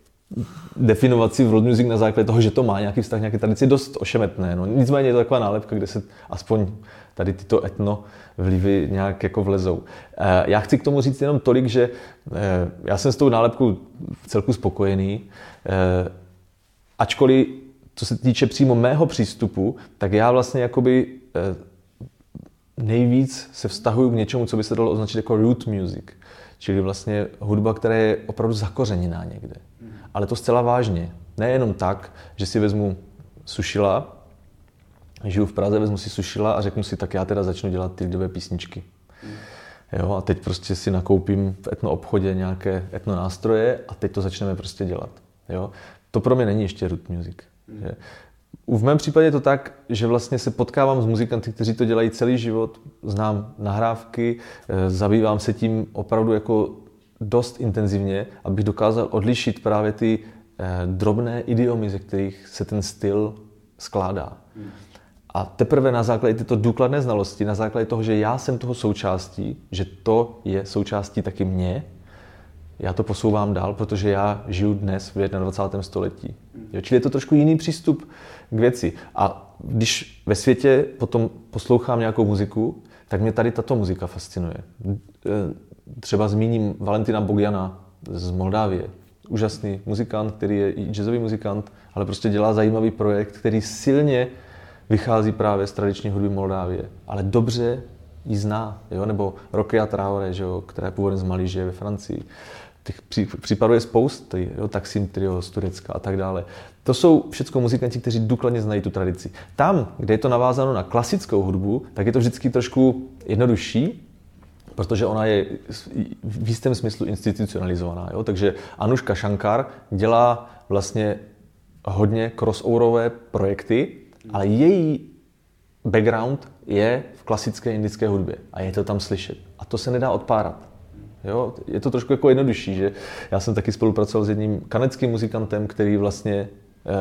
definovat si world music na základě toho, že to má nějaký vztah, nějaké tradici, dost ošemetné. No. Nicméně je to taková nálepka, kde se aspoň tady tyto etno vlivy nějak jako vlezou. Eh, já chci k tomu říct jenom tolik, že eh, já jsem s tou nálepkou celku spokojený, eh, ačkoliv co se týče přímo mého přístupu, tak já vlastně jakoby nejvíc se vztahuju k něčemu, co by se dalo označit jako root music, čili vlastně hudba, která je opravdu zakořeněná někde. Ale to zcela vážně. Nejenom tak, že si vezmu sušila žiju v Praze, vezmu si sušila a řeknu si, tak já teda začnu dělat ty lidové písničky. Jo, a teď prostě si nakoupím v etno obchodě nějaké etno nástroje a teď to začneme prostě dělat. Jo. To pro mě není ještě root music. Že? V mém případě je to tak, že vlastně se potkávám s muzikanty, kteří to dělají celý život, znám nahrávky, eh, zabývám se tím opravdu jako dost intenzivně, abych dokázal odlišit právě ty eh, drobné idiomy, ze kterých se ten styl skládá. A teprve na základě této důkladné znalosti, na základě toho, že já jsem toho součástí, že to je součástí taky mě, já to posouvám dál, protože já žiju dnes v 21. století. Jo, čili je to trošku jiný přístup k věci. A když ve světě potom poslouchám nějakou muziku, tak mě tady tato muzika fascinuje. E, třeba zmíním Valentina Bogdana z Moldávie. Úžasný muzikant, který je i jazzový muzikant, ale prostě dělá zajímavý projekt, který silně vychází právě z tradiční hudby Moldávie, ale dobře ji zná, jo? nebo Rocky a Traore, že jo? která je původem z Mali, žije ve Francii. Těch případů je spousty, jo? Taksim Trio z Turecka a tak dále. To jsou všechno muzikanti, kteří důkladně znají tu tradici. Tam, kde je to navázáno na klasickou hudbu, tak je to vždycky trošku jednodušší, protože ona je v jistém smyslu institucionalizovaná. Jo? Takže Anuška Shankar dělá vlastně hodně crossoverové projekty, ale její background je v klasické indické hudbě a je to tam slyšet. A to se nedá odpárat. Jo? Je to trošku jako jednodušší, že já jsem taky spolupracoval s jedním kanadským muzikantem, který vlastně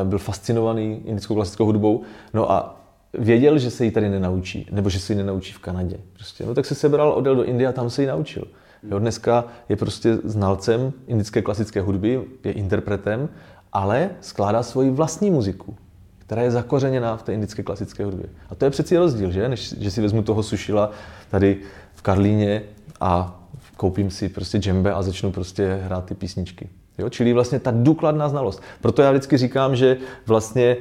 byl fascinovaný indickou klasickou hudbou. No a věděl, že se ji tady nenaučí, nebo že se ji nenaučí v Kanadě. Prostě. No tak se sebral, odjel do Indie a tam se ji naučil. Jo, dneska je prostě znalcem indické klasické hudby, je interpretem, ale skládá svoji vlastní muziku, která je zakořeněná v té indické klasické hudbě. A to je přeci rozdíl, že? Než že si vezmu toho sušila tady v Karlíně a koupím si prostě džembe a začnu prostě hrát ty písničky. Jo? Čili vlastně ta důkladná znalost. Proto já vždycky říkám, že vlastně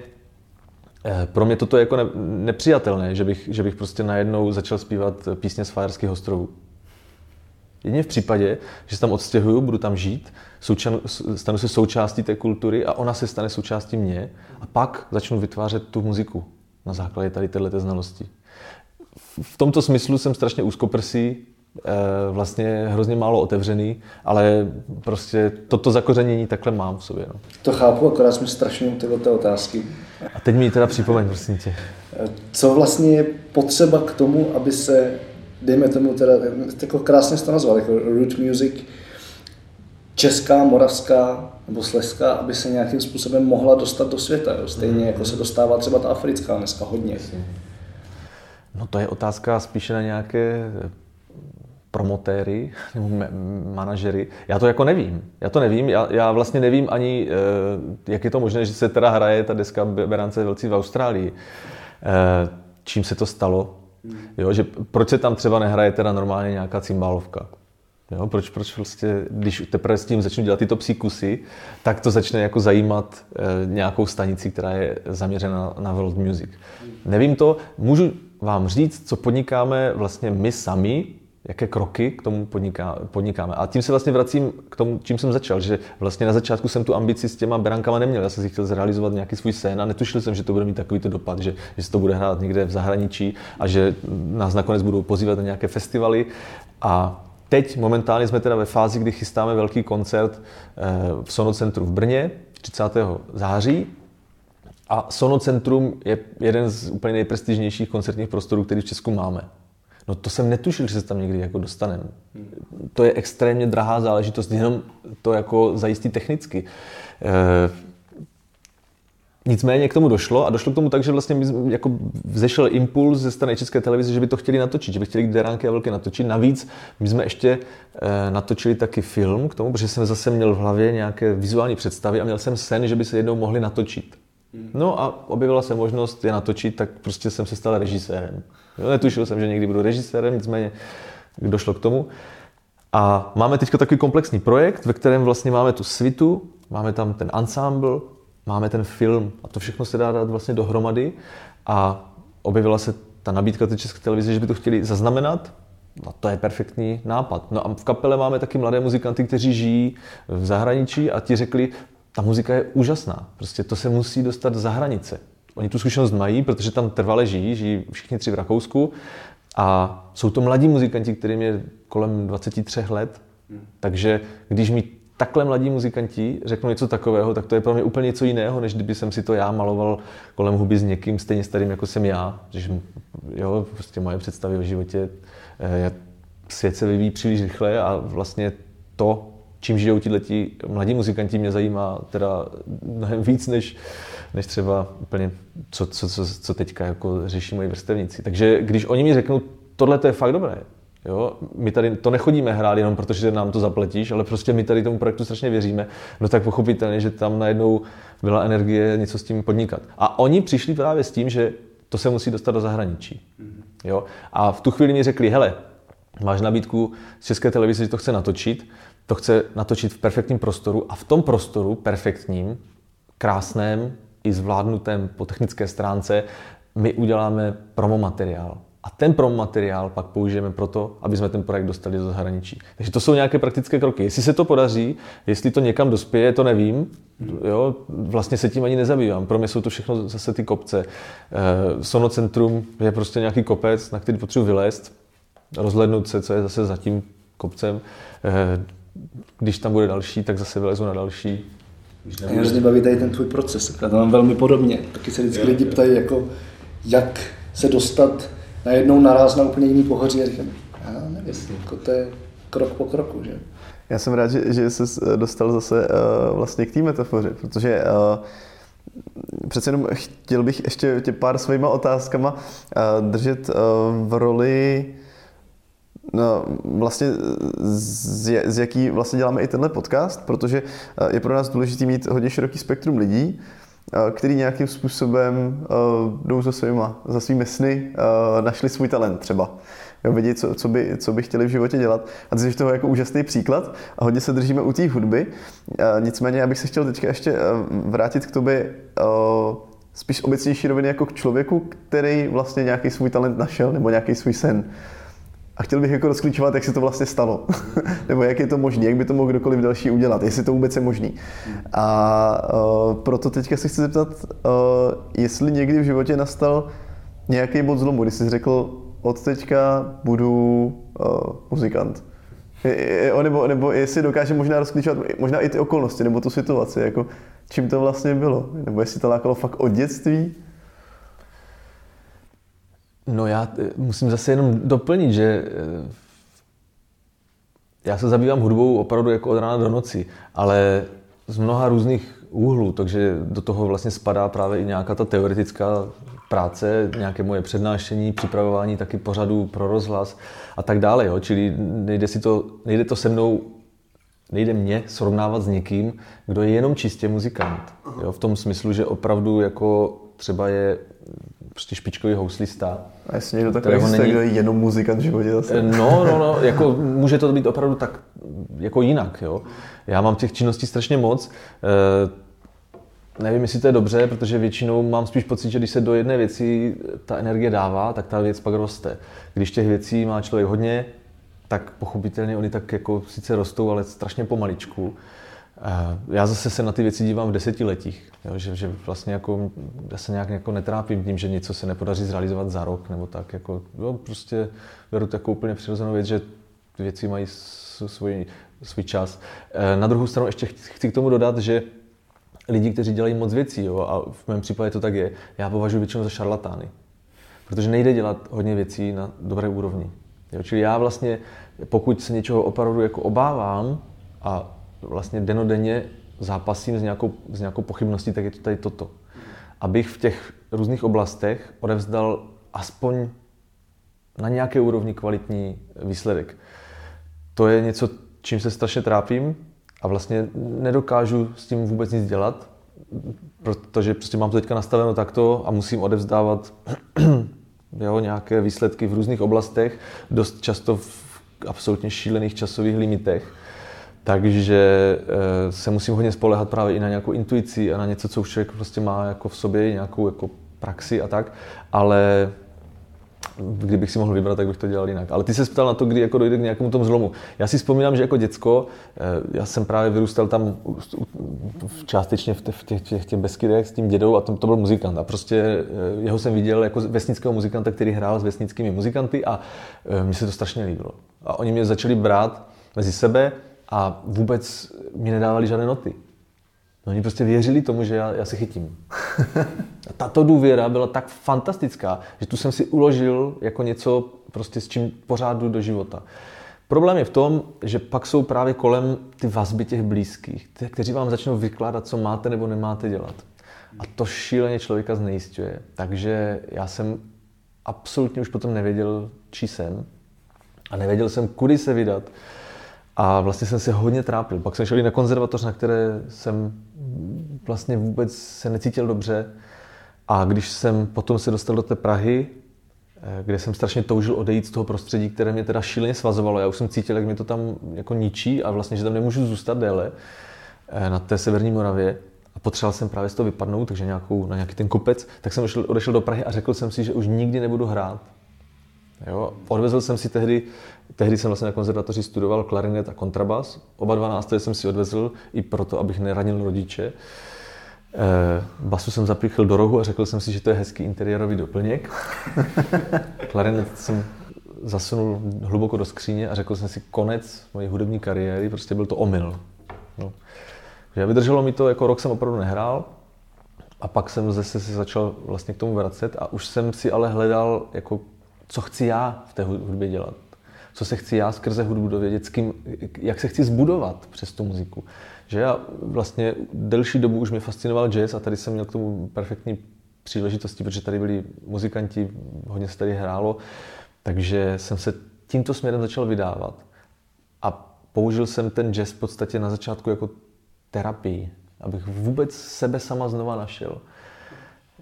Eh, pro mě toto je jako nepřijatelné, že bych, že bych prostě najednou začal zpívat písně z Fajerských ostrovů. Jedině v případě, že se tam odstěhuju, budu tam žít, součan, stanu se součástí té kultury a ona se stane součástí mě a pak začnu vytvářet tu muziku na základě tady této znalosti. V tomto smyslu jsem strašně úzkoprsý, vlastně hrozně málo otevřený, ale prostě toto zakořenění takhle mám v sobě. No. To chápu, akorát jsme strašně u té otázky. A teď mi teda připomeň, prosím tě. Co vlastně je potřeba k tomu, aby se, dejme tomu teda, jako krásně to nazval, jako root music, česká, moravská nebo slezská, aby se nějakým způsobem mohla dostat do světa. Jo? Stejně mm. jako se dostává třeba ta africká dneska hodně. No to je otázka spíše na nějaké promotéry nebo manažery. Já to jako nevím. Já to nevím. Já, já vlastně nevím ani, eh, jak je to možné, že se teda hraje ta deska Berance velcí v Austrálii. Eh, čím se to stalo? Jo, že proč se tam třeba nehraje teda normálně nějaká cymbálovka? Jo, proč, proč prostě, když teprve s tím začnu dělat tyto psí kusy, tak to začne jako zajímat e, nějakou stanici, která je zaměřena na world music. Nevím to, můžu vám říct, co podnikáme vlastně my sami, jaké kroky k tomu podniká, podnikáme. A tím se vlastně vracím k tomu, čím jsem začal, že vlastně na začátku jsem tu ambici s těma berankama neměl. Já jsem si chtěl zrealizovat nějaký svůj sen a netušil jsem, že to bude mít takovýto dopad, že, že se to bude hrát někde v zahraničí a že nás nakonec budou pozývat na nějaké festivaly. A teď momentálně jsme teda ve fázi, kdy chystáme velký koncert eh, v Sonocentru v Brně 30. září. A Sonocentrum je jeden z úplně nejprestižnějších koncertních prostorů, který v Česku máme. No to jsem netušil, že se tam někdy jako dostaneme. To je extrémně drahá záležitost, jenom to jako zajistí technicky. E, nicméně k tomu došlo a došlo k tomu tak, že vlastně jako vzešel impuls ze strany České televize, že by to chtěli natočit, že by chtěli Deránky a Velké natočit. Navíc my jsme ještě e, natočili taky film k tomu, protože jsem zase měl v hlavě nějaké vizuální představy a měl jsem sen, že by se jednou mohli natočit. No a objevila se možnost je natočit, tak prostě jsem se stal režisérem. Netušil jsem, že někdy budu režisérem, nicméně došlo k tomu. A máme teď takový komplexní projekt, ve kterém vlastně máme tu svitu, máme tam ten ensemble, máme ten film a to všechno se dá dát vlastně dohromady a objevila se ta nabídka té české televize, že by to chtěli zaznamenat, No to je perfektní nápad. No a v kapele máme taky mladé muzikanty, kteří žijí v zahraničí a ti řekli, ta muzika je úžasná. Prostě to se musí dostat za hranice. Oni tu zkušenost mají, protože tam trvale žijí, žijí všichni tři v Rakousku a jsou to mladí muzikanti, kterým je kolem 23 let. Takže když mi takhle mladí muzikanti řeknou něco takového, tak to je pro mě úplně něco jiného, než kdyby jsem si to já maloval kolem huby s někým stejně starým, jako jsem já. Že, jo, prostě moje představy o životě, eh, svět se vyvíjí příliš rychle a vlastně to, čím žijou ti mladí muzikanti, mě zajímá teda mnohem víc, než, než třeba úplně, co, co, co, co teďka jako řeší moji vrstevníci. Takže když oni mi řeknou, tohle to je fakt dobré, Jo? My tady to nechodíme hrát jenom protože nám to zapletíš, ale prostě my tady tomu projektu strašně věříme, no tak pochopitelně, že tam najednou byla energie něco s tím podnikat. A oni přišli právě s tím, že to se musí dostat do zahraničí. Jo? A v tu chvíli mi řekli, hele, máš nabídku z České televize, že to chce natočit, to chce natočit v perfektním prostoru a v tom prostoru perfektním, krásném i zvládnutém po technické stránce my uděláme promo materiál. A ten promo materiál pak použijeme proto, aby jsme ten projekt dostali do zahraničí. Takže to jsou nějaké praktické kroky. Jestli se to podaří, jestli to někam dospěje, to nevím. Jo, vlastně se tím ani nezabývám. Pro mě jsou to všechno zase ty kopce. Eh, Sonocentrum je prostě nějaký kopec, na který potřebuji vylézt, rozhlednout se, co je zase za tím kopcem. Eh, když tam bude další, tak zase vylezu na další. Mě hrozně baví tady ten tvůj proces. Já to mám velmi podobně. Taky se vždycky lidi ptají, jako, jak se dostat najednou naraz na úplně jiný pohoří a říkám, já nevím, jako to je krok po kroku, že? Já jsem rád, že, že jsi dostal zase uh, vlastně k té metafoře, protože uh, přece jenom chtěl bych ještě tě pár svýma otázkama uh, držet uh, v roli No, vlastně z, z jaký vlastně děláme i tenhle podcast, protože je pro nás důležité mít hodně široký spektrum lidí, který nějakým způsobem jdou za, svýma, za svými sny, našli svůj talent třeba. Jo, vědí, co, co, by, co by chtěli v životě dělat. A ty jsi toho jako úžasný příklad a hodně se držíme u té hudby. Nicméně já bych se chtěl teďka ještě vrátit k tobě spíš obecnější roviny jako k člověku, který vlastně nějaký svůj talent našel nebo nějaký svůj sen. A chtěl bych jako rozklíčovat, jak se to vlastně stalo. Nebo jak je to možné, jak by to mohl kdokoliv další udělat, jestli to vůbec je možný. A uh, proto teďka se chci zeptat, uh, jestli někdy v životě nastal nějaký bod zlomu, kdy jsi řekl, od teďka budu uh, muzikant. Nebo, nebo jestli dokáže možná rozklíčovat možná i ty okolnosti, nebo tu situaci, jako čím to vlastně bylo. Nebo jestli to lákalo fakt od dětství, No já eh, musím zase jenom doplnit, že eh, já se zabývám hudbou opravdu jako od rána do noci, ale z mnoha různých úhlů, takže do toho vlastně spadá právě i nějaká ta teoretická práce, nějaké moje přednášení, připravování taky pořadů pro rozhlas a tak dále. Jo? Čili nejde, si to, nejde to se mnou, nejde mě srovnávat s někým, kdo je jenom čistě muzikant. Jo? V tom smyslu, že opravdu jako třeba je prostě špičkový houslista. A jestli někdo takový existuje, není... kdo je jenom muzikant v životě zase. No, no, no, jako může to být opravdu tak jako jinak, jo. Já mám těch činností strašně moc. E, nevím, jestli to je dobře, protože většinou mám spíš pocit, že když se do jedné věci ta energie dává, tak ta věc pak roste. Když těch věcí má člověk hodně, tak pochopitelně oni tak jako sice rostou, ale strašně pomaličku. Já zase se na ty věci dívám v desetiletích, jo, že, že vlastně jako, já se nějak jako netrápím tím, že něco se nepodaří zrealizovat za rok nebo tak. Jako, jo, prostě beru jako úplně přirozenou věc, že věci mají svůj, svůj čas. E, na druhou stranu ještě chci k tomu dodat, že lidi, kteří dělají moc věcí, jo, a v mém případě to tak je, já považuji většinou za šarlatány. Protože nejde dělat hodně věcí na dobré úrovni. Jo, čili já vlastně, pokud se něčeho opravdu jako obávám a vlastně denodenně zápasím s nějakou, s nějakou pochybností, tak je to tady toto. Abych v těch různých oblastech odevzdal aspoň na nějaké úrovni kvalitní výsledek. To je něco, čím se strašně trápím a vlastně nedokážu s tím vůbec nic dělat, protože prostě mám to teďka nastaveno takto a musím odevzdávat jo, nějaké výsledky v různých oblastech, dost často v absolutně šílených časových limitech. Takže eh, se musím hodně spolehat právě i na nějakou intuici a na něco, co už člověk prostě má jako v sobě, nějakou jako praxi a tak, ale kdybych si mohl vybrat, tak bych to dělal jinak. Ale ty se ptal na to, kdy jako dojde k nějakému tomu zlomu. Já si vzpomínám, že jako děcko, eh, já jsem právě vyrůstal tam částečně v těch, těch, těch, těch Beskydech s tím dědou a to, to byl muzikant. A prostě eh, jeho jsem viděl jako vesnického muzikanta, který hrál s vesnickými muzikanty a mně se to strašně líbilo. A oni mě začali brát mezi sebe a vůbec mi nedávali žádné noty. No, oni prostě věřili tomu, že já, já se chytím. A tato důvěra byla tak fantastická, že tu jsem si uložil jako něco, prostě s čím pořád jdu do života. Problém je v tom, že pak jsou právě kolem ty vazby těch blízkých, ty, kteří vám začnou vykládat, co máte nebo nemáte dělat. A to šíleně člověka znejistuje. Takže já jsem absolutně už potom nevěděl, čí jsem. A nevěděl jsem, kudy se vydat. A vlastně jsem se hodně trápil. Pak jsem šel i na konzervatoř, na které jsem vlastně vůbec se necítil dobře. A když jsem potom se dostal do té Prahy, eh, kde jsem strašně toužil odejít z toho prostředí, které mě teda šíleně svazovalo. Já už jsem cítil, jak mě to tam jako ničí a vlastně, že tam nemůžu zůstat déle eh, na té severní Moravě. A potřeboval jsem právě z toho vypadnout, takže nějakou, na nějaký ten kopec, tak jsem odešel, odešel do Prahy a řekl jsem si, že už nikdy nebudu hrát. Jo? Odvezl jsem si tehdy, tehdy jsem vlastně na konzervatoři studoval klarinet a kontrabas. Oba dva nástroje jsem si odvezl i proto, abych neranil rodiče. Eh, basu jsem zapíchl do rohu a řekl jsem si, že to je hezký interiérový doplněk. Klarinet jsem zasunul hluboko do skříně a řekl jsem si konec mojí hudební kariéry, prostě byl to omyl. No. Že vydrželo mi to, jako rok jsem opravdu nehrál a pak jsem zase se začal vlastně k tomu vracet a už jsem si ale hledal, jako, co chci já v té hudbě dělat. Co se chci já skrze hudbu dovědět, s kým, jak se chci zbudovat přes tu muziku. Že já vlastně delší dobu už mě fascinoval jazz a tady jsem měl k tomu perfektní příležitosti, protože tady byli muzikanti, hodně se tady hrálo, takže jsem se tímto směrem začal vydávat. A použil jsem ten jazz v podstatě na začátku jako terapii, abych vůbec sebe sama znova našel.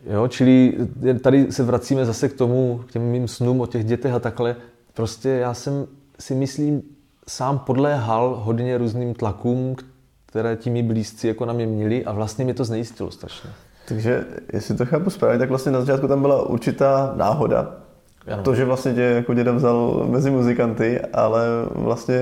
Jo, čili tady se vracíme zase k tomu, k těm mým snům o těch dětech a takhle. Prostě já jsem si myslím, sám podléhal hodně různým tlakům, které ti mý blízci jako na mě měli a vlastně mě to znejistilo strašně. Takže jestli to chápu správně, tak vlastně na začátku tam byla určitá náhoda. Ano. To, že vlastně tě jako děda vzal mezi muzikanty, ale vlastně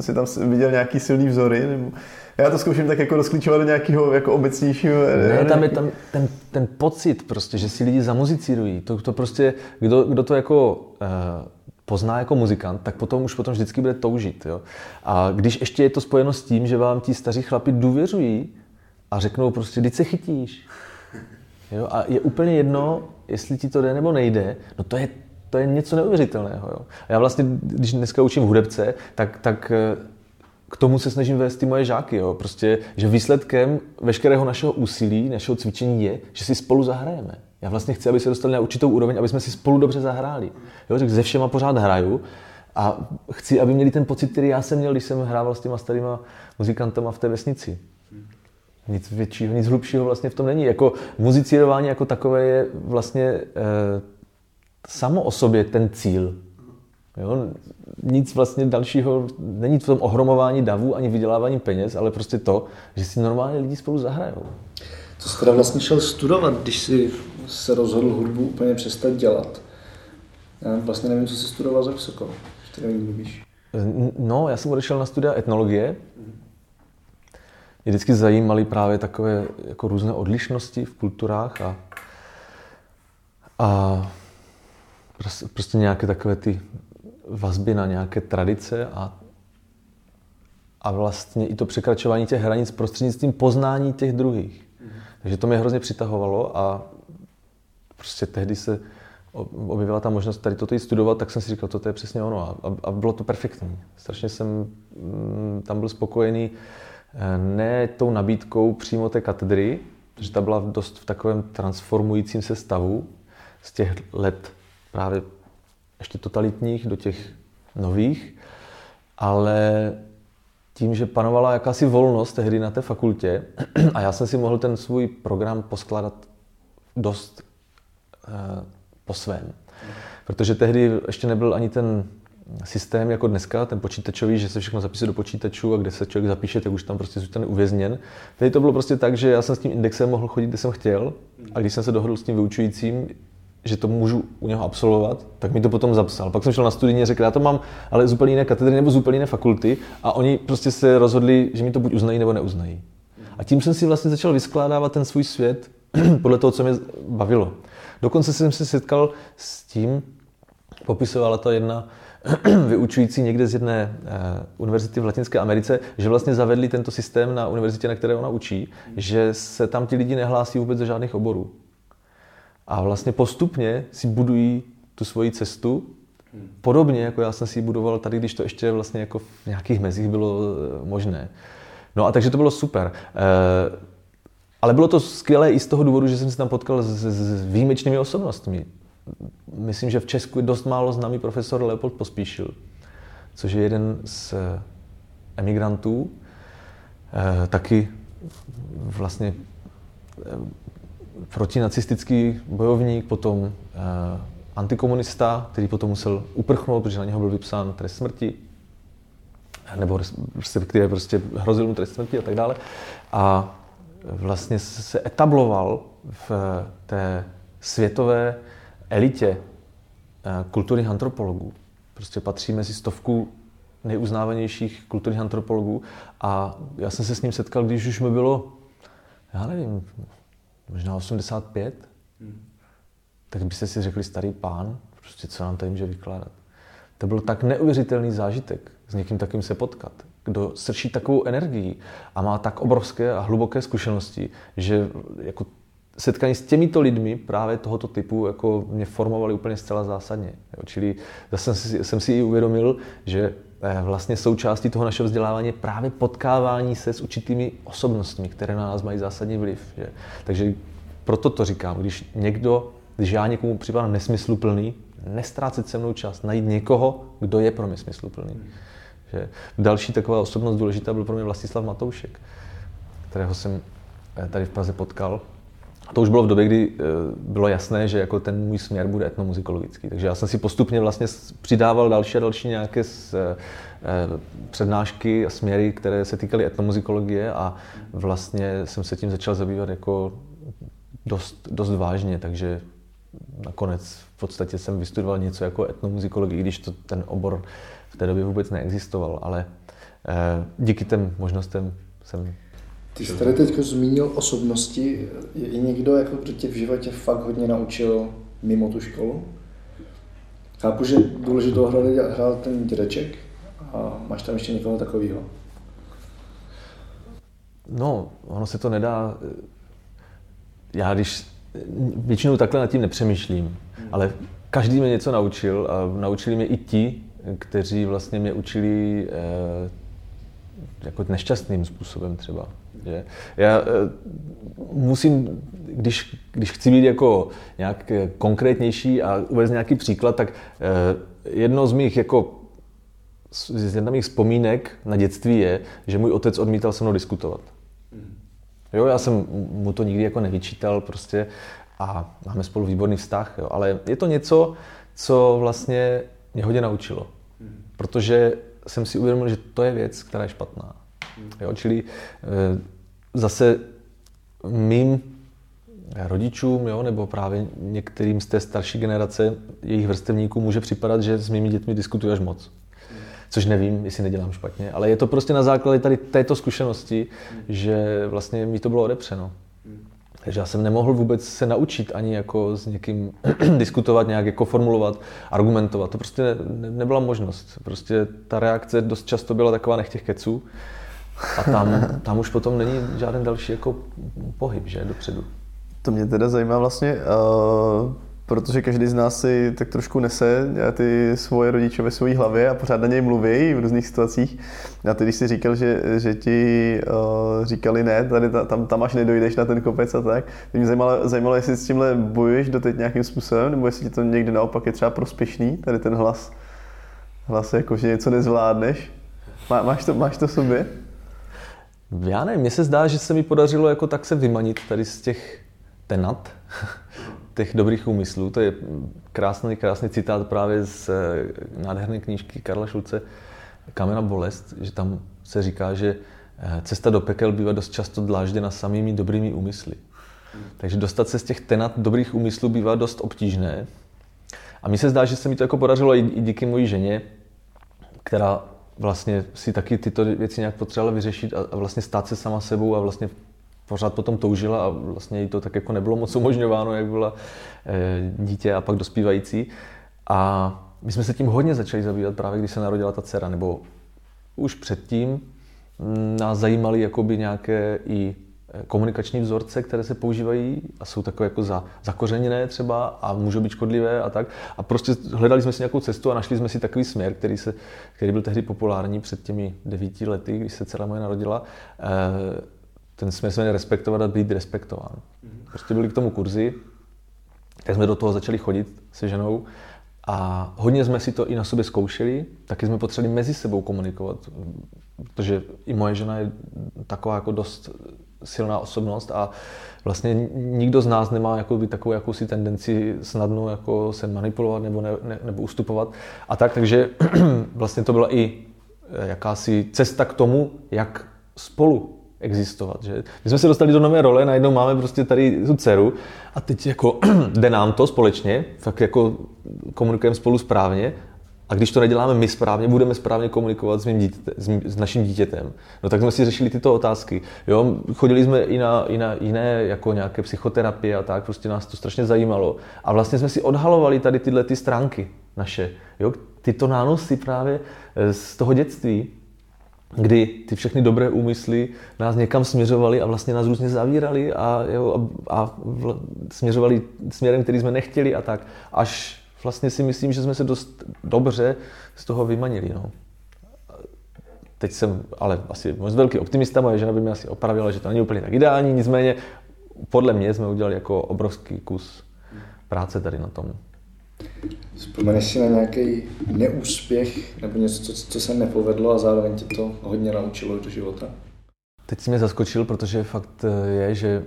si tam viděl nějaký silný vzory, nebo já to zkouším tak jako rozklíčovat do nějakého jako obecnějšího... Ne, tam je tam ten, ten pocit prostě, že si lidi zamuzicírují. To, to prostě, kdo, kdo to jako uh, pozná jako muzikant, tak potom už potom vždycky bude toužit. Jo? A když ještě je to spojeno s tím, že vám ti staří chlapi důvěřují a řeknou prostě, když se chytíš. Jo? A je úplně jedno, jestli ti to jde nebo nejde, no to je, to je něco neuvěřitelného. Jo? A já vlastně, když dneska učím v hudebce, tak, tak eh, k tomu se snažím vést ty moje žáky. Jo? Prostě, že výsledkem veškerého našeho úsilí, našeho cvičení je, že si spolu zahrajeme. Já vlastně chci, aby se dostali na určitou úroveň, aby jsme si spolu dobře zahráli. Jo? Tak ze všema pořád hraju a chci, aby měli ten pocit, který já jsem měl, když jsem hrával s těma starýma muzikantama v té vesnici. Nic většího, nic hlubšího vlastně v tom není. Jako muzicírování jako takové je vlastně e, samo o sobě ten cíl. Jo? Nic vlastně dalšího, není v tom ohromování davů ani vydělávání peněz, ale prostě to, že si normálně lidi spolu zahrajou. Co jsi teda vlastně šel studovat, když si se rozhodl hudbu úplně přestat dělat? Já vlastně nevím, co jsi studoval za vysoko, to mluvíš. No, já jsem odešel na studia etnologie. Mě vždycky zajímaly právě takové jako různé odlišnosti v kulturách a, a prostě, prostě nějaké takové ty vazby na nějaké tradice a, a vlastně i to překračování těch hranic prostřednictvím poznání těch druhých. Mm. Takže to mě hrozně přitahovalo a prostě tehdy se objevila ta možnost tady toto studovat, tak jsem si říkal, to je přesně ono a, a bylo to perfektní. Strašně jsem mm, tam byl spokojený eh, ne tou nabídkou přímo té katedry, protože ta byla dost v takovém transformujícím se stavu z těch let právě ještě totalitních do těch nových, ale tím, že panovala jakási volnost tehdy na té fakultě a já jsem si mohl ten svůj program poskládat dost uh, po svém. Protože tehdy ještě nebyl ani ten systém jako dneska, ten počítačový, že se všechno zapisuje do počítačů a kde se člověk zapíše, tak už tam prostě zůstane uvězněn. Tehdy to bylo prostě tak, že já jsem s tím indexem mohl chodit, kde jsem chtěl a když jsem se dohodl s tím vyučujícím, že to můžu u něho absolvovat, tak mi to potom zapsal. Pak jsem šel na studijně řekl, já to mám ale z úplně jiné katedry nebo z úplně jiné fakulty a oni prostě se rozhodli, že mi to buď uznají nebo neuznají. A tím jsem si vlastně začal vyskládávat ten svůj svět podle toho, co mě bavilo. Dokonce jsem se setkal s tím, popisovala to jedna vyučující někde z jedné uh, univerzity v Latinské Americe, že vlastně zavedli tento systém na univerzitě, na které ona učí, že se tam ti lidi nehlásí vůbec do žádných oborů. A vlastně postupně si budují tu svoji cestu Podobně, jako já jsem si ji budoval tady, když to ještě vlastně jako v nějakých mezích bylo eh, možné. No a takže to bylo super. Eh, ale bylo to skvělé i z toho důvodu, že jsem se tam potkal s, s výjimečnými osobnostmi. Myslím, že v Česku je dost málo známý profesor Leopold Pospíšil, což je jeden z emigrantů, taky vlastně protinacistický bojovník, potom antikomunista, který potom musel uprchnout, protože na něho byl vypsán trest smrti, nebo respektive prostě hrozil mu trest smrti a tak dále. A vlastně se etabloval v té světové elitě eh, kulturních antropologů. Prostě patří mezi stovku nejuznávanějších kulturních antropologů a já jsem se s ním setkal, když už mi bylo, já nevím, možná 85, hmm tak byste si řekli starý pán, prostě co nám tady může vykládat. To byl tak neuvěřitelný zážitek s někým takým se potkat, kdo srší takovou energii a má tak obrovské a hluboké zkušenosti, že jako setkání s těmito lidmi právě tohoto typu jako mě formovali úplně zcela zásadně. Jo, čili zase jsem si, jsem si i uvědomil, že vlastně součástí toho našeho vzdělávání je právě potkávání se s určitými osobnostmi, které na nás mají zásadní vliv. Že? Takže proto to říkám, když někdo když já někomu připadám nesmysluplný, nestrácet se mnou čas, najít někoho, kdo je pro mě smysluplný. Že další taková osobnost důležitá byl pro mě Vlastislav Matoušek, kterého jsem eh, tady v Praze potkal. To už bylo v době, kdy eh, bylo jasné, že jako ten můj směr bude etnomuzikologický. Takže já jsem si postupně vlastně přidával další a další nějaké z, eh, přednášky a směry, které se týkaly etnomuzikologie a vlastně jsem se tím začal zabývat jako dost, dost vážně, takže nakonec v podstatě jsem vystudoval něco jako etnomuzikologii, když to ten obor v té době vůbec neexistoval, ale eh, díky těm možnostem jsem ty jsi tady teď zmínil osobnosti. Je někdo, jako, kdo tě v životě fakt hodně naučil mimo tu školu? Chápu, že důležitou hru hrál ten dědeček a máš tam ještě někoho takového? No, ono se to nedá... Já když většinou takhle nad tím nepřemýšlím, ale každý mě něco naučil a naučili mě i ti, kteří vlastně mě učili eh, jako nešťastným způsobem třeba. Že? Já eh, musím, když, když chci být jako nějak konkrétnější a uvést nějaký příklad, tak eh, jedno z mých jako z mých vzpomínek na dětství je, že můj otec odmítal se mnou diskutovat. Jo, já jsem mu to nikdy jako nevyčítal prostě a máme spolu výborný vztah, jo, ale je to něco, co vlastně mě hodně naučilo. Protože jsem si uvědomil, že to je věc, která je špatná. Jo, čili e, zase mým rodičům, jo, nebo právě některým z té starší generace jejich vrstevníků může připadat, že s mými dětmi diskutuješ moc což nevím, jestli nedělám špatně, ale je to prostě na základě tady této zkušenosti, že vlastně mi to bylo odepřeno. Takže já jsem nemohl vůbec se naučit ani jako s někým diskutovat, nějak jako formulovat, argumentovat. To prostě ne, nebyla možnost. Prostě ta reakce dost často byla taková nech těch keců. A tam, tam už potom není žádný další jako pohyb, že, dopředu. To mě teda zajímá vlastně, uh protože každý z nás si tak trošku nese ty svoje rodiče ve své hlavě a pořád na něj mluví v různých situacích. A ty, když jsi říkal, že, že ti uh, říkali ne, tady, tam, tam až nedojdeš na ten kopec a tak, mě zajímalo, zajímalo, jestli s tímhle bojuješ doteď nějakým způsobem, nebo jestli ti to někdy naopak je třeba prospěšný, tady ten hlas, hlas jako, že něco nezvládneš. Má, máš, to, máš to sobě? Já nevím, mně se zdá, že se mi podařilo jako tak se vymanit tady z těch tenat, těch dobrých úmyslů. To je krásný, krásný citát právě z eh, nádherné knížky Karla Šulce Kamena bolest, že tam se říká, že eh, cesta do pekel bývá dost často dlážděna samými dobrými úmysly. Takže dostat se z těch tenat dobrých úmyslů bývá dost obtížné. A mně se zdá, že se mi to jako podařilo i díky mojí ženě, která vlastně si taky tyto věci nějak potřebovala vyřešit a vlastně stát se sama sebou a vlastně pořád potom toužila a vlastně jí to tak jako nebylo moc umožňováno, jak byla eh, dítě a pak dospívající. A my jsme se tím hodně začali zabývat právě, když se narodila ta dcera, nebo už předtím nás zajímaly jakoby nějaké i komunikační vzorce, které se používají a jsou takové jako za, zakořeněné třeba a můžou být škodlivé a tak. A prostě hledali jsme si nějakou cestu a našli jsme si takový směr, který, se, který byl tehdy populární před těmi devíti lety, když se dcera moje narodila. Ten směr se respektovat a být respektován. Prostě byly k tomu kurzy, tak jsme do toho začali chodit se ženou a hodně jsme si to i na sobě zkoušeli, taky jsme potřebovali mezi sebou komunikovat, protože i moje žena je taková jako dost silná osobnost a vlastně nikdo z nás nemá jako by takovou jakousi tendenci snadno jako se manipulovat nebo, ne, ne, nebo ustupovat a tak, takže vlastně to byla i jakási cesta k tomu, jak spolu existovat. Že? My jsme se dostali do nové role, najednou máme prostě tady tu dceru a teď jako jde nám to společně, fakt jako komunikujeme spolu správně a když to neděláme my správně, budeme správně komunikovat s, mým dítěte, s, mým, s naším dítětem. No tak jsme si řešili tyto otázky. Jo, chodili jsme i na, i na jiné jako nějaké psychoterapie a tak, prostě nás to strašně zajímalo. A vlastně jsme si odhalovali tady tyhle ty stránky naše. Jo, tyto nánosy právě z toho dětství, kdy ty všechny dobré úmysly nás někam směřovaly a vlastně nás různě zavírali a, jo, a, a vl, směřovali směrem, který jsme nechtěli a tak. Až vlastně si myslím, že jsme se dost dobře z toho vymanili. No. Teď jsem ale asi moc velký optimista, moje žena by mě asi opravila, že to není úplně tak ideální, nicméně podle mě jsme udělali jako obrovský kus práce tady na tom. Vzpomeneš si na nějaký neúspěch nebo něco, co, co se nepovedlo a zároveň ti to hodně naučilo do života? Teď si mě zaskočil, protože fakt eh, je, že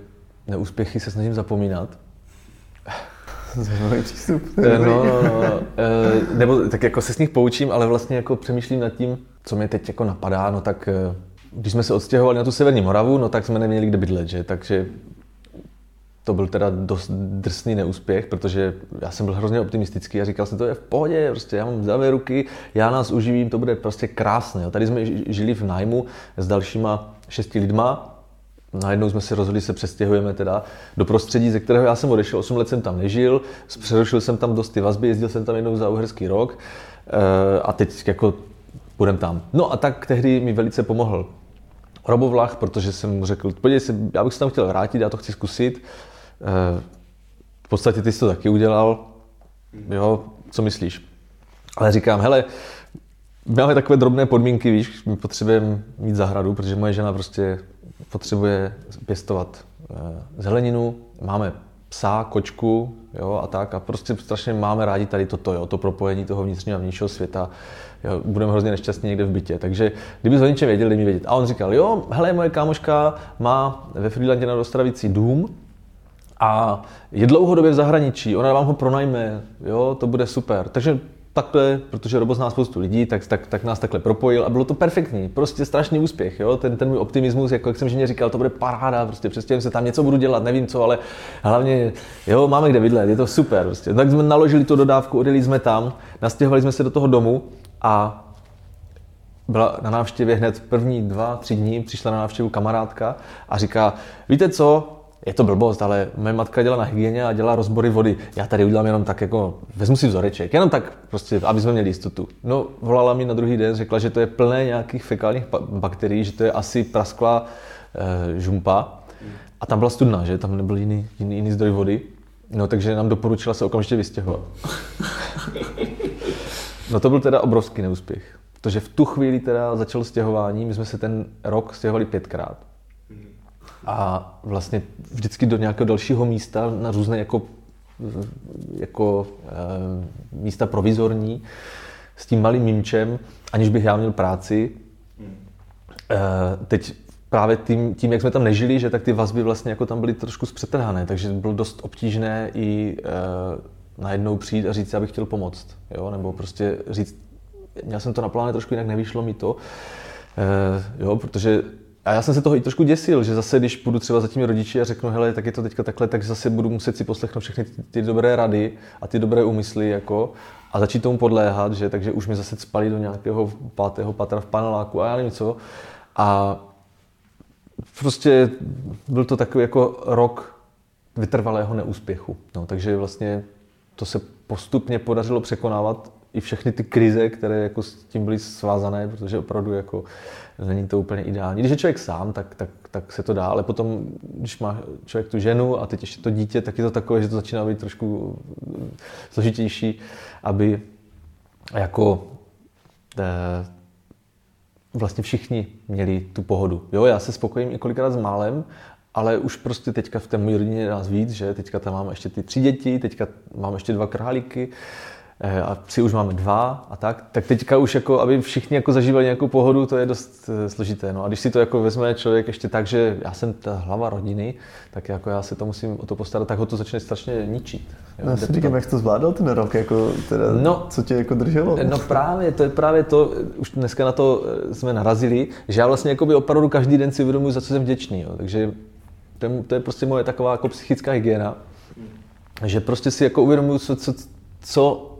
neúspěchy se snažím zapomínat. Zajímavý přístup. Eh, no, no, no, no. Eh, nebo tak jako se s nich poučím, ale vlastně jako přemýšlím nad tím, co mě teď jako napadá, no tak když jsme se odstěhovali na tu Severní Moravu, no tak jsme neměli kde bydlet, že? Takže to byl teda dost drsný neúspěch, protože já jsem byl hrozně optimistický a říkal jsem, to je v pohodě, prostě já mám zdravé ruky, já nás uživím, to bude prostě krásné. Tady jsme žili v nájmu s dalšíma šesti lidma, Najednou jsme se rozhodli, se přestěhujeme teda do prostředí, ze kterého já jsem odešel, 8 let jsem tam nežil, přerušil jsem tam dost ty vazby, jezdil jsem tam jednou za uherský rok eh, a teď jako budem tam. No a tak tehdy mi velice pomohl Robovlach, protože jsem mu řekl, podívej se, já bych se tam chtěl vrátit, já to chci zkusit. Eh, v podstatě ty jsi to taky udělal, jo, co myslíš? Ale říkám, hele, máme takové drobné podmínky, víš, my potřebujeme mít zahradu, protože moje žena prostě potřebuje pěstovat eh, zeleninu, máme psa, kočku, jo, a tak. A prostě strašně máme rádi tady toto, jo, to propojení toho vnitřního a vnějšího světa. Jo, budeme hrozně nešťastní někde v bytě. Takže kdyby o něčem věděl, mi vědět. A on říkal, jo, hele, moje kámoška má ve Freelandě na Dostravici dům, a je dlouhodobě v zahraničí, ona vám ho pronajme, jo, to bude super. Takže takhle, protože Robo zná spoustu lidí, tak, tak, tak nás takhle propojil a bylo to perfektní, prostě strašný úspěch, jo? Ten, ten můj optimismus, jako jak jsem ženě říkal, to bude paráda, prostě přestěhujem se tam, něco budu dělat, nevím co, ale hlavně, jo, máme kde bydlet, je to super, prostě. Tak jsme naložili tu dodávku, odjeli jsme tam, nastěhovali jsme se do toho domu a byla na návštěvě hned první dva, tři dní, přišla na návštěvu kamarádka a říká, víte co, je to blbost, ale moje matka dělá na hygieně a dělá rozbory vody. Já tady udělám jenom tak jako, vezmu si vzoreček, jenom tak prostě, aby jsme měli jistotu. No, volala mi na druhý den, řekla, že to je plné nějakých fekálních bakterií, že to je asi prasklá e, žumpa. A tam byla studna, že tam nebyl jiný, jiný, jiný zdroj vody. No, takže nám doporučila se okamžitě vystěhovat. No to byl teda obrovský neúspěch. Protože v tu chvíli teda začalo stěhování, my jsme se ten rok stěhovali pětkrát a vlastně vždycky do nějakého dalšího místa na různé jako, jako e, místa provizorní s tím malým mimčem, aniž bych já měl práci. E, teď právě tím, tím, jak jsme tam nežili, že tak ty vazby vlastně jako tam byly trošku zpřetrhané, takže bylo dost obtížné i e, najednou přijít a říct, já bych chtěl pomoct, jo? nebo prostě říct, měl jsem to naplánované trošku jinak, nevyšlo mi to, e, jo, protože a já jsem se toho i trošku děsil, že zase, když půjdu třeba za těmi rodiči a řeknu, hele, tak je to teďka takhle, tak zase budu muset si poslechnout všechny ty, ty dobré rady a ty dobré úmysly, jako, a začít tomu podléhat, že, takže už mi zase spali do nějakého pátého patra v paneláku a já nevím co. A prostě byl to takový jako rok vytrvalého neúspěchu. No, takže vlastně to se postupně podařilo překonávat i všechny ty krize, které jako s tím byly svázané, protože opravdu jako není to úplně ideální. Když je člověk sám, tak, tak, tak se to dá, ale potom, když má člověk tu ženu a teď ještě to dítě, tak je to takové, že to začíná být trošku složitější, aby jako eh, vlastně všichni měli tu pohodu. Jo, já se spokojím i kolikrát s málem, ale už prostě teďka v té mojí rodině je nás víc, že teďka tam mám ještě ty tři děti, teďka mám ještě dva králíky, Eh, a psi už máme dva a tak, tak teďka už jako, aby všichni jako zažívali nějakou pohodu, to je dost eh, složité. No a když si to jako vezme člověk ještě tak, že já jsem ta hlava rodiny, tak jako já se to musím o to postarat, tak ho to začne strašně ničit. Jo, no, já si říkám, jak to zvládal ten rok, jako teda, no, co tě jako drželo? No právě, to je právě to, už dneska na to eh, jsme narazili, že já vlastně jako by opravdu každý den si uvědomuji, za co jsem vděčný. Jo. Takže to je, to je prostě moje taková jako psychická hygiena, že prostě si jako uvědomuji, co, co, co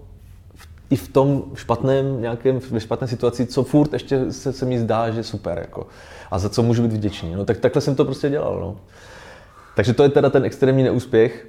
i v tom špatném, nějakém, ve špatné situaci, co furt ještě se, se mi zdá, že super, jako, a za co můžu být vděčný. No, tak takhle jsem to prostě dělal. No. Takže to je teda ten extrémní neúspěch,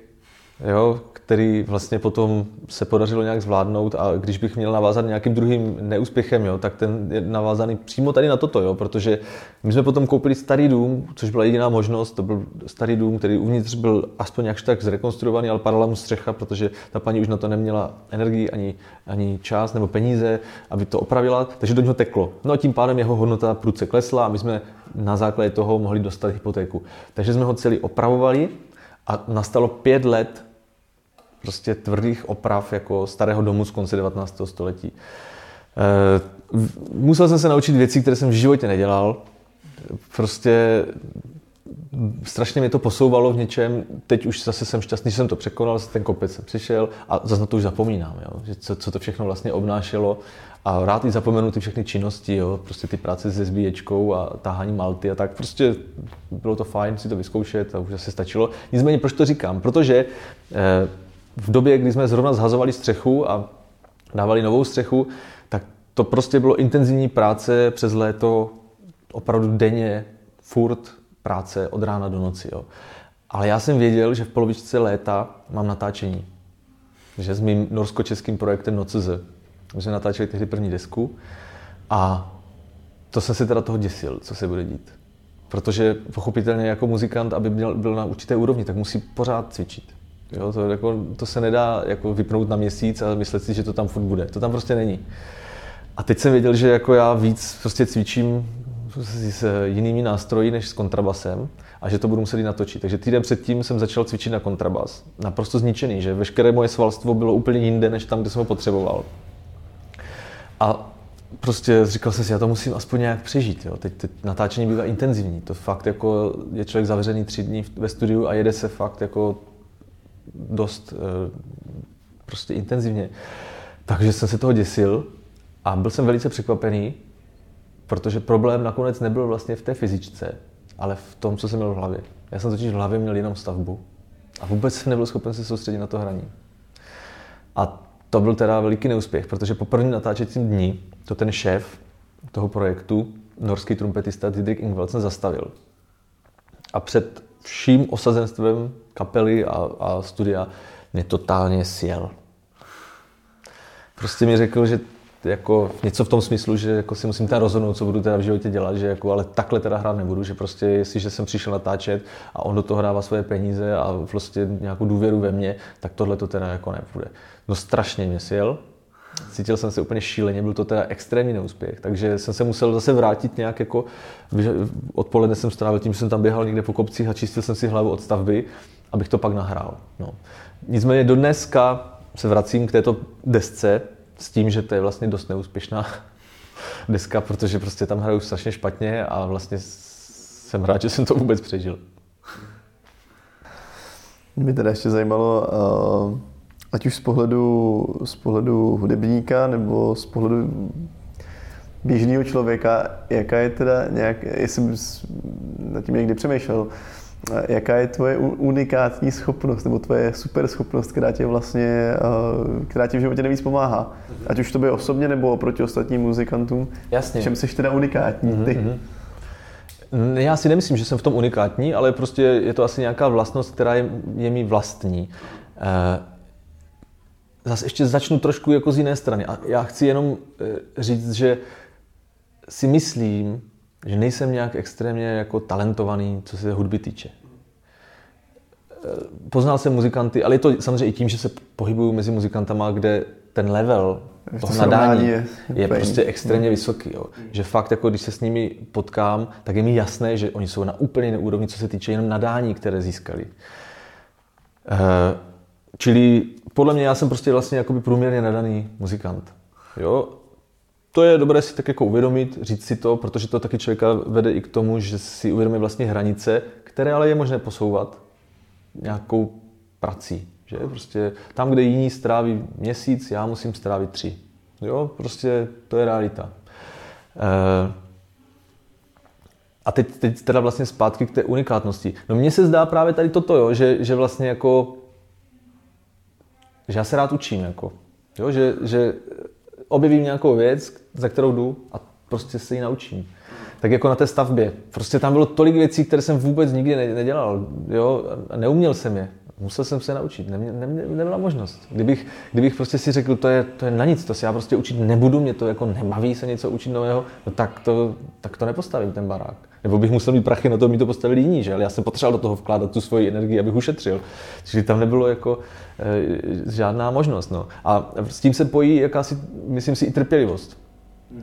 jo, který vlastně potom se podařilo nějak zvládnout a když bych měl navázat nějakým druhým neúspěchem, jo, tak ten je navázaný přímo tady na toto, jo, protože my jsme potom koupili starý dům, což byla jediná možnost, to byl starý dům, který uvnitř byl aspoň nějak tak zrekonstruovaný, ale padala mu střecha, protože ta paní už na to neměla energii ani, ani čas nebo peníze, aby to opravila, takže do něho teklo. No a tím pádem jeho hodnota prudce klesla a my jsme na základě toho mohli dostat hypotéku. Takže jsme ho celý opravovali a nastalo pět let prostě tvrdých oprav jako starého domu z konce 19. století. E, musel jsem se naučit věci, které jsem v životě nedělal. Prostě strašně mě to posouvalo v něčem. Teď už zase jsem šťastný, že jsem to překonal, ten kopec jsem přišel a zase na to už zapomínám, jo? Že co, co, to všechno vlastně obnášelo. A rád i zapomenu ty všechny činnosti, jo? prostě ty práce se zbíječkou a tahání malty a tak. Prostě bylo to fajn si to vyzkoušet a už zase stačilo. Nicméně, proč to říkám? Protože eh, v době, kdy jsme zrovna zhazovali střechu a dávali novou střechu, tak to prostě bylo intenzivní práce přes léto, opravdu denně, furt práce od rána do noci. Jo. Ale já jsem věděl, že v polovičce léta mám natáčení. Že s mým norsko-českým projektem Nocz. My jsme natáčeli tehdy první desku a to jsem se teda toho děsil, co se bude dít. Protože pochopitelně jako muzikant, aby byl, byl na určité úrovni, tak musí pořád cvičit. Jo, to, jako, to se nedá jako vypnout na měsíc a myslet si, že to tam furt bude. To tam prostě není. A teď jsem věděl, že jako já víc prostě cvičím s jinými nástroji než s kontrabasem a že to budu muset natočit. Takže týden předtím jsem začal cvičit na kontrabas. Naprosto zničený, že veškeré moje svalstvo bylo úplně jinde, než tam, kde jsem ho potřeboval. A prostě říkal jsem si, já to musím aspoň nějak přežít. Jo. Teď, teď natáčení bývá intenzivní. To fakt jako je člověk zavřený tři dny ve studiu a jede se fakt jako dost eh, prostě intenzivně. Takže jsem se toho děsil a byl jsem velice překvapený, protože problém nakonec nebyl vlastně v té fyzičce, ale v tom, co jsem měl v hlavě. Já jsem totiž v hlavě měl jenom stavbu a vůbec jsem nebyl schopen se soustředit na to hraní. A to byl teda veliký neúspěch, protože po prvním natáčecím dní to ten šéf toho projektu, norský trumpetista Didrik Ingvelsen zastavil. A před vším osazenstvem kapely a, a studia mě totálně sjel. Prostě mi řekl, že jako něco v tom smyslu, že jako si musím teda rozhodnout, co budu teda v životě dělat, že jako, ale takhle teda hrát nebudu, že prostě jestliže jsem přišel natáčet a on do toho dává svoje peníze a vlastně nějakou důvěru ve mně, tak tohle to teda jako nepůjde. No strašně mě sjel, cítil jsem se úplně šíleně, byl to teda extrémní neúspěch, takže jsem se musel zase vrátit nějak jako, odpoledne jsem strávil tím, že jsem tam běhal někde po kopcích a čistil jsem si hlavu od stavby, abych to pak nahrál. No. Nicméně do dneska se vracím k této desce s tím, že to je vlastně dost neúspěšná deska, protože prostě tam hraju strašně špatně a vlastně jsem rád, že jsem to vůbec přežil. Mě teda ještě zajímalo, uh ať už z pohledu, z pohledu hudebníka nebo z pohledu běžného člověka, jaká je teda nějak, jestli jsem nad tím někdy přemýšlel, jaká je tvoje unikátní schopnost nebo tvoje super schopnost, která tě vlastně, eh, která ti v životě nejvíc pomáhá. Ať už to by osobně nebo oproti ostatním muzikantům. Jasně. Čem jsi teda unikátní ty? Mm-hmm. Já si nemyslím, že jsem v tom unikátní, ale prostě je to asi nějaká vlastnost, která je, je mi vlastní. Uh, zase ještě začnu trošku jako z jiné strany. A já chci jenom eh, říct, že si myslím, že nejsem nějak extrémně jako talentovaný, co se hudby týče. Eh, poznal jsem muzikanty, ale je to samozřejmě i tím, že se pohybuju mezi muzikantama, kde ten level toho nadání je, je prostě extrémně vysoký. Jo. Že fakt, jako když se s nimi potkám, tak je mi jasné, že oni jsou na úplně jiné úrovni, co se týče jenom nadání, které získali. Uh, čili podle mě já jsem prostě vlastně jakoby průměrně nadaný muzikant. Jo? To je dobré si tak jako uvědomit, říct si to, protože to taky člověka vede i k tomu, že si uvědomí vlastně hranice, které ale je možné posouvat nějakou prací. Že? Prostě tam, kde jiní stráví měsíc, já musím strávit tři. Jo, prostě to je realita. E, a teď, teď teda vlastně zpátky k té unikátnosti. No mně se zdá právě tady toto, jo, že, že vlastně jako, že já se rád učím, jako, jo, že, že objevím nějakou věc, za kterou jdu a prostě se ji naučím. Tak jako na té stavbě. Prostě tam bylo tolik věcí, které jsem vůbec nikdy nedělal. Jo? A neuměl jsem je. Musel jsem se naučit, nemě, nemě, neměla možnost. Kdybych, kdybych prostě si řekl, to je, to je na nic, to si já prostě učit nebudu, mě to jako nebaví se něco učit nového, no tak to, tak to nepostavím ten barák. Nebo bych musel mít prachy na to, aby to postavili jiní, že? Ale já jsem potřeboval do toho vkládat tu svoji energii, abych ušetřil. Čili tam nebylo jako e, žádná možnost. No. A s tím se pojí jakási, myslím si, i trpělivost.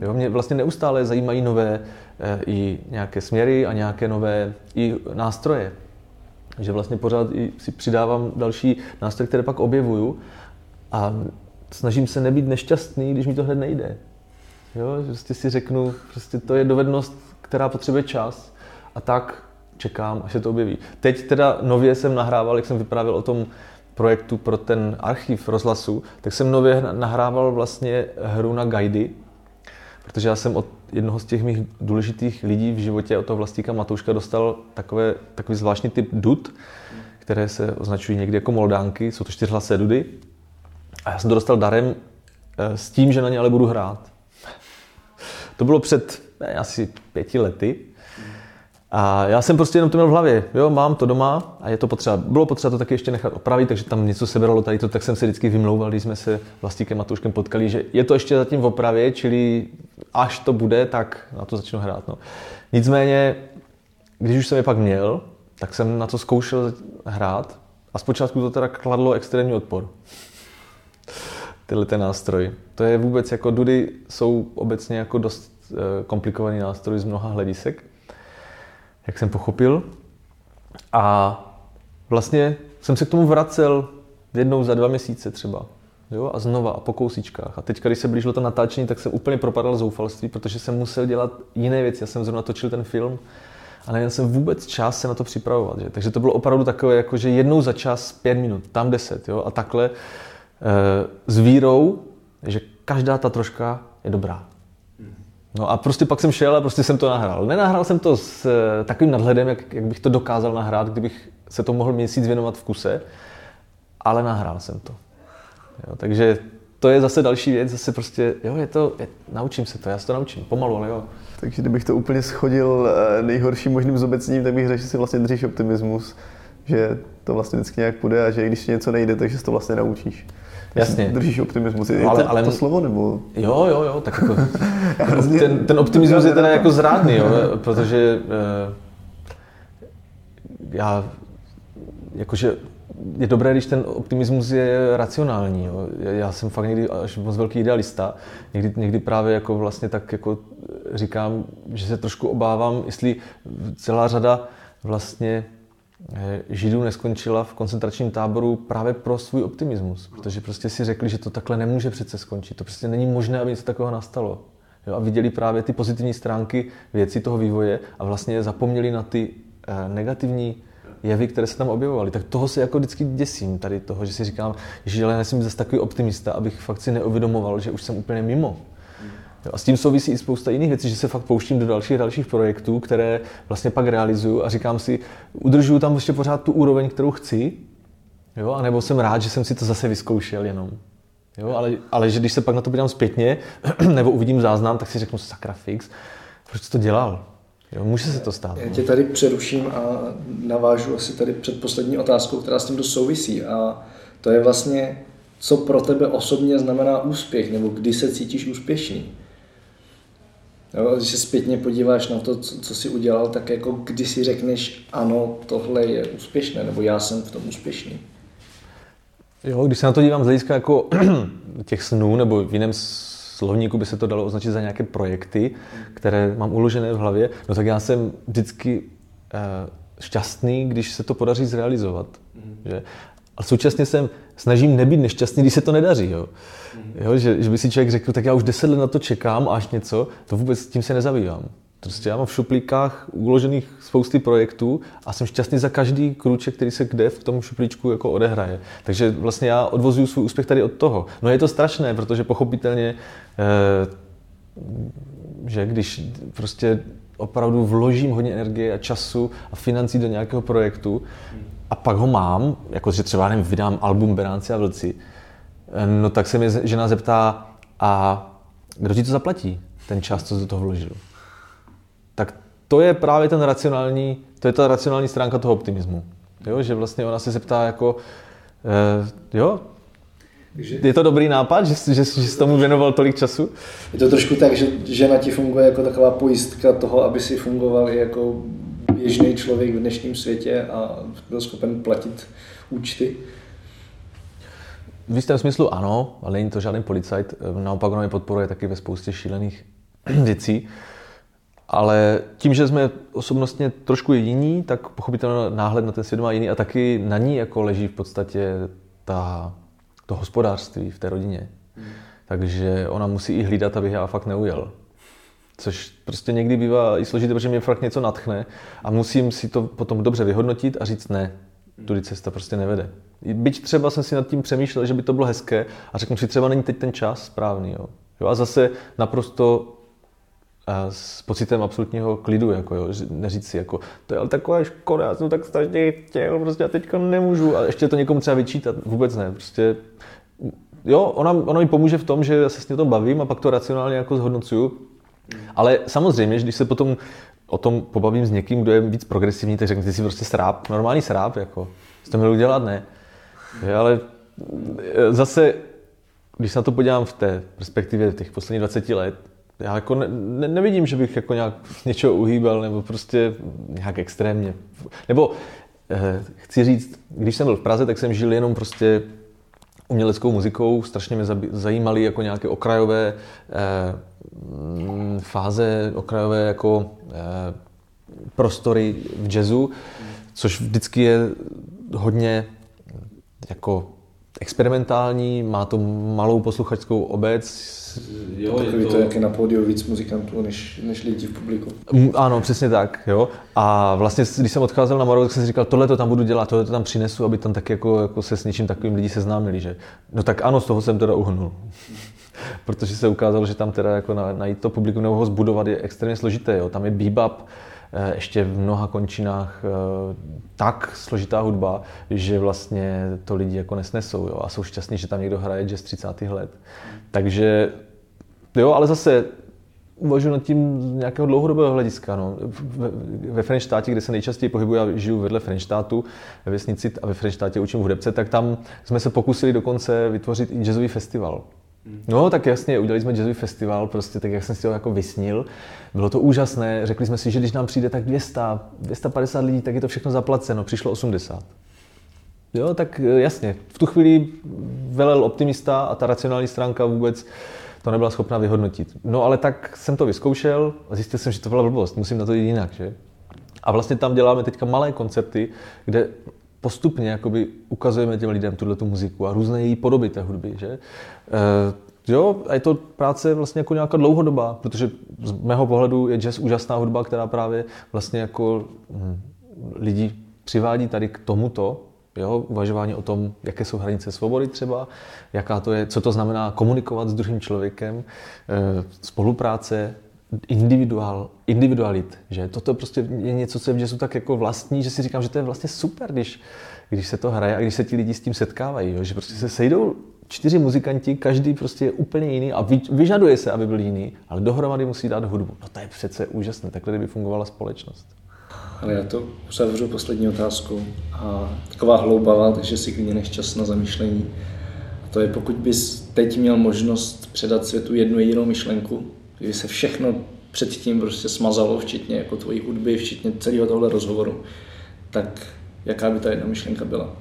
Jo, mě vlastně neustále zajímají nové e, i nějaké směry a nějaké nové i nástroje že vlastně pořád si přidávám další nástroje, které pak objevuju a snažím se nebýt nešťastný, když mi to hned nejde. Jo, prostě si řeknu, prostě to je dovednost, která potřebuje čas a tak čekám, až se to objeví. Teď teda nově jsem nahrával, jak jsem vyprávěl o tom projektu pro ten archiv rozhlasu, tak jsem nově nahrával vlastně hru na guidy, protože já jsem od jednoho z těch mých důležitých lidí v životě, od toho vlastníka Matouška, dostal takové, takový zvláštní typ dud, které se označují někdy jako moldánky, jsou to čtyřhlasé dudy. A já jsem to dostal darem eh, s tím, že na ně ale budu hrát. To bylo před ne, asi pěti lety. A já jsem prostě jenom to měl v hlavě, jo, mám to doma a je to potřeba. Bylo potřeba to taky ještě nechat opravit, takže tam něco sebralo tady to, tak jsem se vždycky vymlouval, když jsme se vlastníkem Matouškem potkali, že je to ještě zatím v opravě, čili až to bude, tak na to začnu hrát. No. Nicméně, když už jsem je pak měl, tak jsem na to zkoušel hrát a zpočátku to teda kladlo extrémní odpor. Tyhle ten nástroj. To je vůbec jako dudy jsou obecně jako dost eh, komplikovaný nástroj z mnoha hledisek jak jsem pochopil. A vlastně jsem se k tomu vracel jednou za dva měsíce třeba. Jo, a znova a po kousičkách. A teď, když se blížilo to natáčení, tak jsem úplně propadal zoufalství, protože jsem musel dělat jiné věci. Já jsem zrovna točil ten film a neměl jsem vůbec čas se na to připravovat. Že? Takže to bylo opravdu takové, jako že jednou za čas pět minut, tam deset. Jo? A takhle e, s vírou, že každá ta troška je dobrá. No a prostě pak jsem šel a prostě jsem to nahrál. Nenahrál jsem to s eh, takovým nadhledem, jak, jak bych to dokázal nahrát, kdybych se to mohl měsíc věnovat v kuse, ale nahrál jsem to. Jo, takže to je zase další věc, zase prostě, jo, je to, je, naučím se to, já se to naučím, pomalu, ale jo. Takže kdybych to úplně schodil eh, nejhorším možným zobecním, tak bych řekl, že si vlastně držíš optimismus, že to vlastně vždycky nějak půjde a že když ti něco nejde, takže se to vlastně naučíš. Jasně. Držíš optimismus. Je ale, to, ale, to slovo nebo? Jo, jo, jo. Tak jako, ten, ten optimismus je teda jako zrádný, jo, protože uh, já jakože je dobré, když ten optimismus je racionální. Jo. Já jsem fakt někdy až moc velký idealista. Někdy, někdy právě jako vlastně tak jako říkám, že se trošku obávám, jestli celá řada vlastně Židů neskončila v koncentračním táboru právě pro svůj optimismus, protože prostě si řekli, že to takhle nemůže přece skončit. To prostě není možné, aby něco takového nastalo. Jo, a viděli právě ty pozitivní stránky věcí toho vývoje a vlastně zapomněli na ty eh, negativní jevy, které se tam objevovaly. Tak toho se jako vždycky děsím, tady toho, že si říkám, že ale nejsem zase takový optimista, abych fakt si neuvědomoval, že už jsem úplně mimo. A s tím souvisí i spousta jiných věcí, že se fakt pouštím do dalších dalších projektů, které vlastně pak realizuju a říkám si, udržuju tam ještě pořád tu úroveň, kterou chci, jo, a nebo jsem rád, že jsem si to zase vyzkoušel jenom. Jo, ale, ale že když se pak na to podívám zpětně, nebo uvidím záznam, tak si řeknu, sakra fix, proč jsi to dělal? Jo, může se to stát. Já tě tady přeruším a navážu asi tady před poslední otázkou, která s tím souvisí. A to je vlastně, co pro tebe osobně znamená úspěch, nebo kdy se cítíš úspěšný. Jo, když se zpětně podíváš na to, co, co jsi udělal, tak jako kdy si řekneš, ano, tohle je úspěšné, nebo já jsem v tom úspěšný. Jo, když se na to dívám z hlediska jako těch snů, nebo v jiném slovníku by se to dalo označit za nějaké projekty, které mám uložené v hlavě, no tak já jsem vždycky uh, šťastný, když se to podaří zrealizovat. Mm. Že? A současně jsem snažím nebýt nešťastný, když se to nedaří. Jo? Jo, že, že by si člověk řekl, tak já už deset let na to čekám až něco, to vůbec tím se nezabývám. Prostě já mám v šuplíkách uložených spousty projektů a jsem šťastný za každý krůček, který se kde v tom šuplíčku jako odehraje. Takže vlastně já odvozuju svůj úspěch tady od toho. No je to strašné, protože pochopitelně, eh, že když prostě opravdu vložím hodně energie a času a financí do nějakého projektu a pak ho mám, jako že třeba nevím, vydám album Beránci a Vlci, eh, no tak se mi žena zeptá, a kdo ti to zaplatí, ten čas, co do toho vložil? Tak to je právě ten racionální, to je ta racionální stránka toho optimismu. Jo, že vlastně ona se zeptá jako, eh, jo, je to dobrý nápad, že, že, že jsi tomu věnoval tolik času? Je to trošku tak, že žena ti funguje jako taková pojistka toho, aby si fungoval i jako běžný člověk v dnešním světě a byl schopen platit účty. V jistém smyslu ano, ale není to žádný policajt. Naopak on mě podporuje taky ve spoustě šílených věcí. Ale tím, že jsme osobnostně trošku jiní, tak pochopitelně náhled na ten svět má jiný a taky na ní jako leží v podstatě ta, to hospodářství v té rodině. Hmm. Takže ona musí i hlídat, abych já fakt neujel. Což prostě někdy bývá i složité, protože mě fakt něco natchne a musím si to potom dobře vyhodnotit a říct ne, tudy cesta prostě nevede. Byť třeba jsem si nad tím přemýšlel, že by to bylo hezké a řeknu si, třeba není teď ten čas správný. Jo. Jo, a zase naprosto a s pocitem absolutního klidu, jako jo, neříct si, jako, to je ale taková škoda, já jsem tak strašně chtěl, prostě já teďka nemůžu a ještě to někomu třeba vyčítat, vůbec ne, prostě jo, ona, ona mi pomůže v tom, že já se s ní tom bavím a pak to racionálně jako zhodnocuju, ale samozřejmě, že když se potom o tom pobavím s někým, kdo je víc progresivní, tak řeknete si prostě sráp, normální sráp, jako, co to měl udělat, ne. Je, ale e, zase, když se na to podívám v té perspektivě těch posledních 20 let, já jako ne, ne, nevidím, že bych jako nějak něčeho uhýbal, nebo prostě nějak extrémně. Nebo eh, chci říct, když jsem byl v Praze, tak jsem žil jenom prostě uměleckou muzikou, strašně mě zajímaly jako nějaké okrajové eh, fáze, okrajové jako eh, prostory v jazzu, což vždycky je hodně jako experimentální, má to malou posluchačskou obec. Jo, Takový je to... to, jak je na pódiu víc muzikantů než, než lidí v publiku. Ano, přesně tak. Jo. A vlastně, když jsem odcházel na Maru, tak jsem si říkal, tohle to tam budu dělat, tohle to tam přinesu, aby tam tak jako, jako se s něčím takovým lidi seznámili. Že? No tak ano, z toho jsem teda uhnul. Protože se ukázalo, že tam teda jako najít to publikum nebo ho zbudovat je extrémně složité. Jo. Tam je bebop, Eh, ještě v mnoha končinách eh, tak složitá hudba, že vlastně to lidi jako nesnesou jo, a jsou šťastní, že tam někdo hraje jazz 30. let. Takže jo, ale zase uvažuji nad tím z nějakého dlouhodobého hlediska. No. Ve Frenštátě, kde se nejčastěji pohybuji, já žiju vedle Frenštátu ve vesnici a ve Frenštátě učím v hudebce, tak tam jsme se pokusili dokonce vytvořit i jazzový festival. No, tak jasně, udělali jsme jazzový festival, prostě tak, jak jsem si ho jako vysnil. Bylo to úžasné, řekli jsme si, že když nám přijde tak 200, 250 lidí, tak je to všechno zaplaceno, přišlo 80. Jo, tak eh, jasně, v tu chvíli velel optimista a ta racionální stránka vůbec to nebyla schopná vyhodnotit. No ale tak jsem to vyzkoušel a zjistil jsem, že to byla blbost, musím na to jít jinak, že? A vlastně tam děláme teďka malé koncerty, kde postupně jakoby ukazujeme těm lidem tuhle tu muziku a různé její podoby té hudby, že? E, jo, a je to práce vlastně jako nějaká dlouhodobá, protože z mého pohledu je jazz úžasná hudba, která právě vlastně jako hm, lidi přivádí tady k tomuto, jo, uvažování o tom, jaké jsou hranice svobody třeba, jaká to je, co to znamená komunikovat s druhým člověkem, e, spolupráce, individual, individualit, že toto prostě je něco, co je v jazzu tak jako vlastní, že si říkám, že to je vlastně super, když, když se to hraje a když se ti lidi s tím setkávají, jo? že prostě se sejdou čtyři muzikanti, každý prostě je úplně jiný a vyžaduje se, aby byl jiný, ale dohromady musí dát hudbu. No to je přece úžasné, takhle kdyby fungovala společnost. Ale já to uzavřu poslední otázku a taková hloubavá, takže si klidně nech čas na zamýšlení to je pokud bys teď měl možnost předat světu jednu jedinou myšlenku, kdyby se všechno předtím prostě smazalo, včetně jako tvojí hudby, včetně celého tohle rozhovoru, tak jaká by ta jedna myšlenka byla?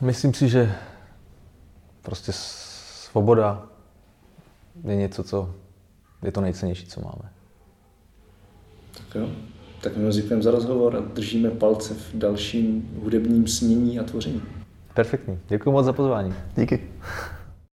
Myslím si, že prostě svoboda je něco, co je to nejcennější, co máme. Tak jo. Tak my děkujeme za rozhovor a držíme palce v dalším hudebním snění a tvoření. Perfektní. Děkuji moc za pozvání. Díky.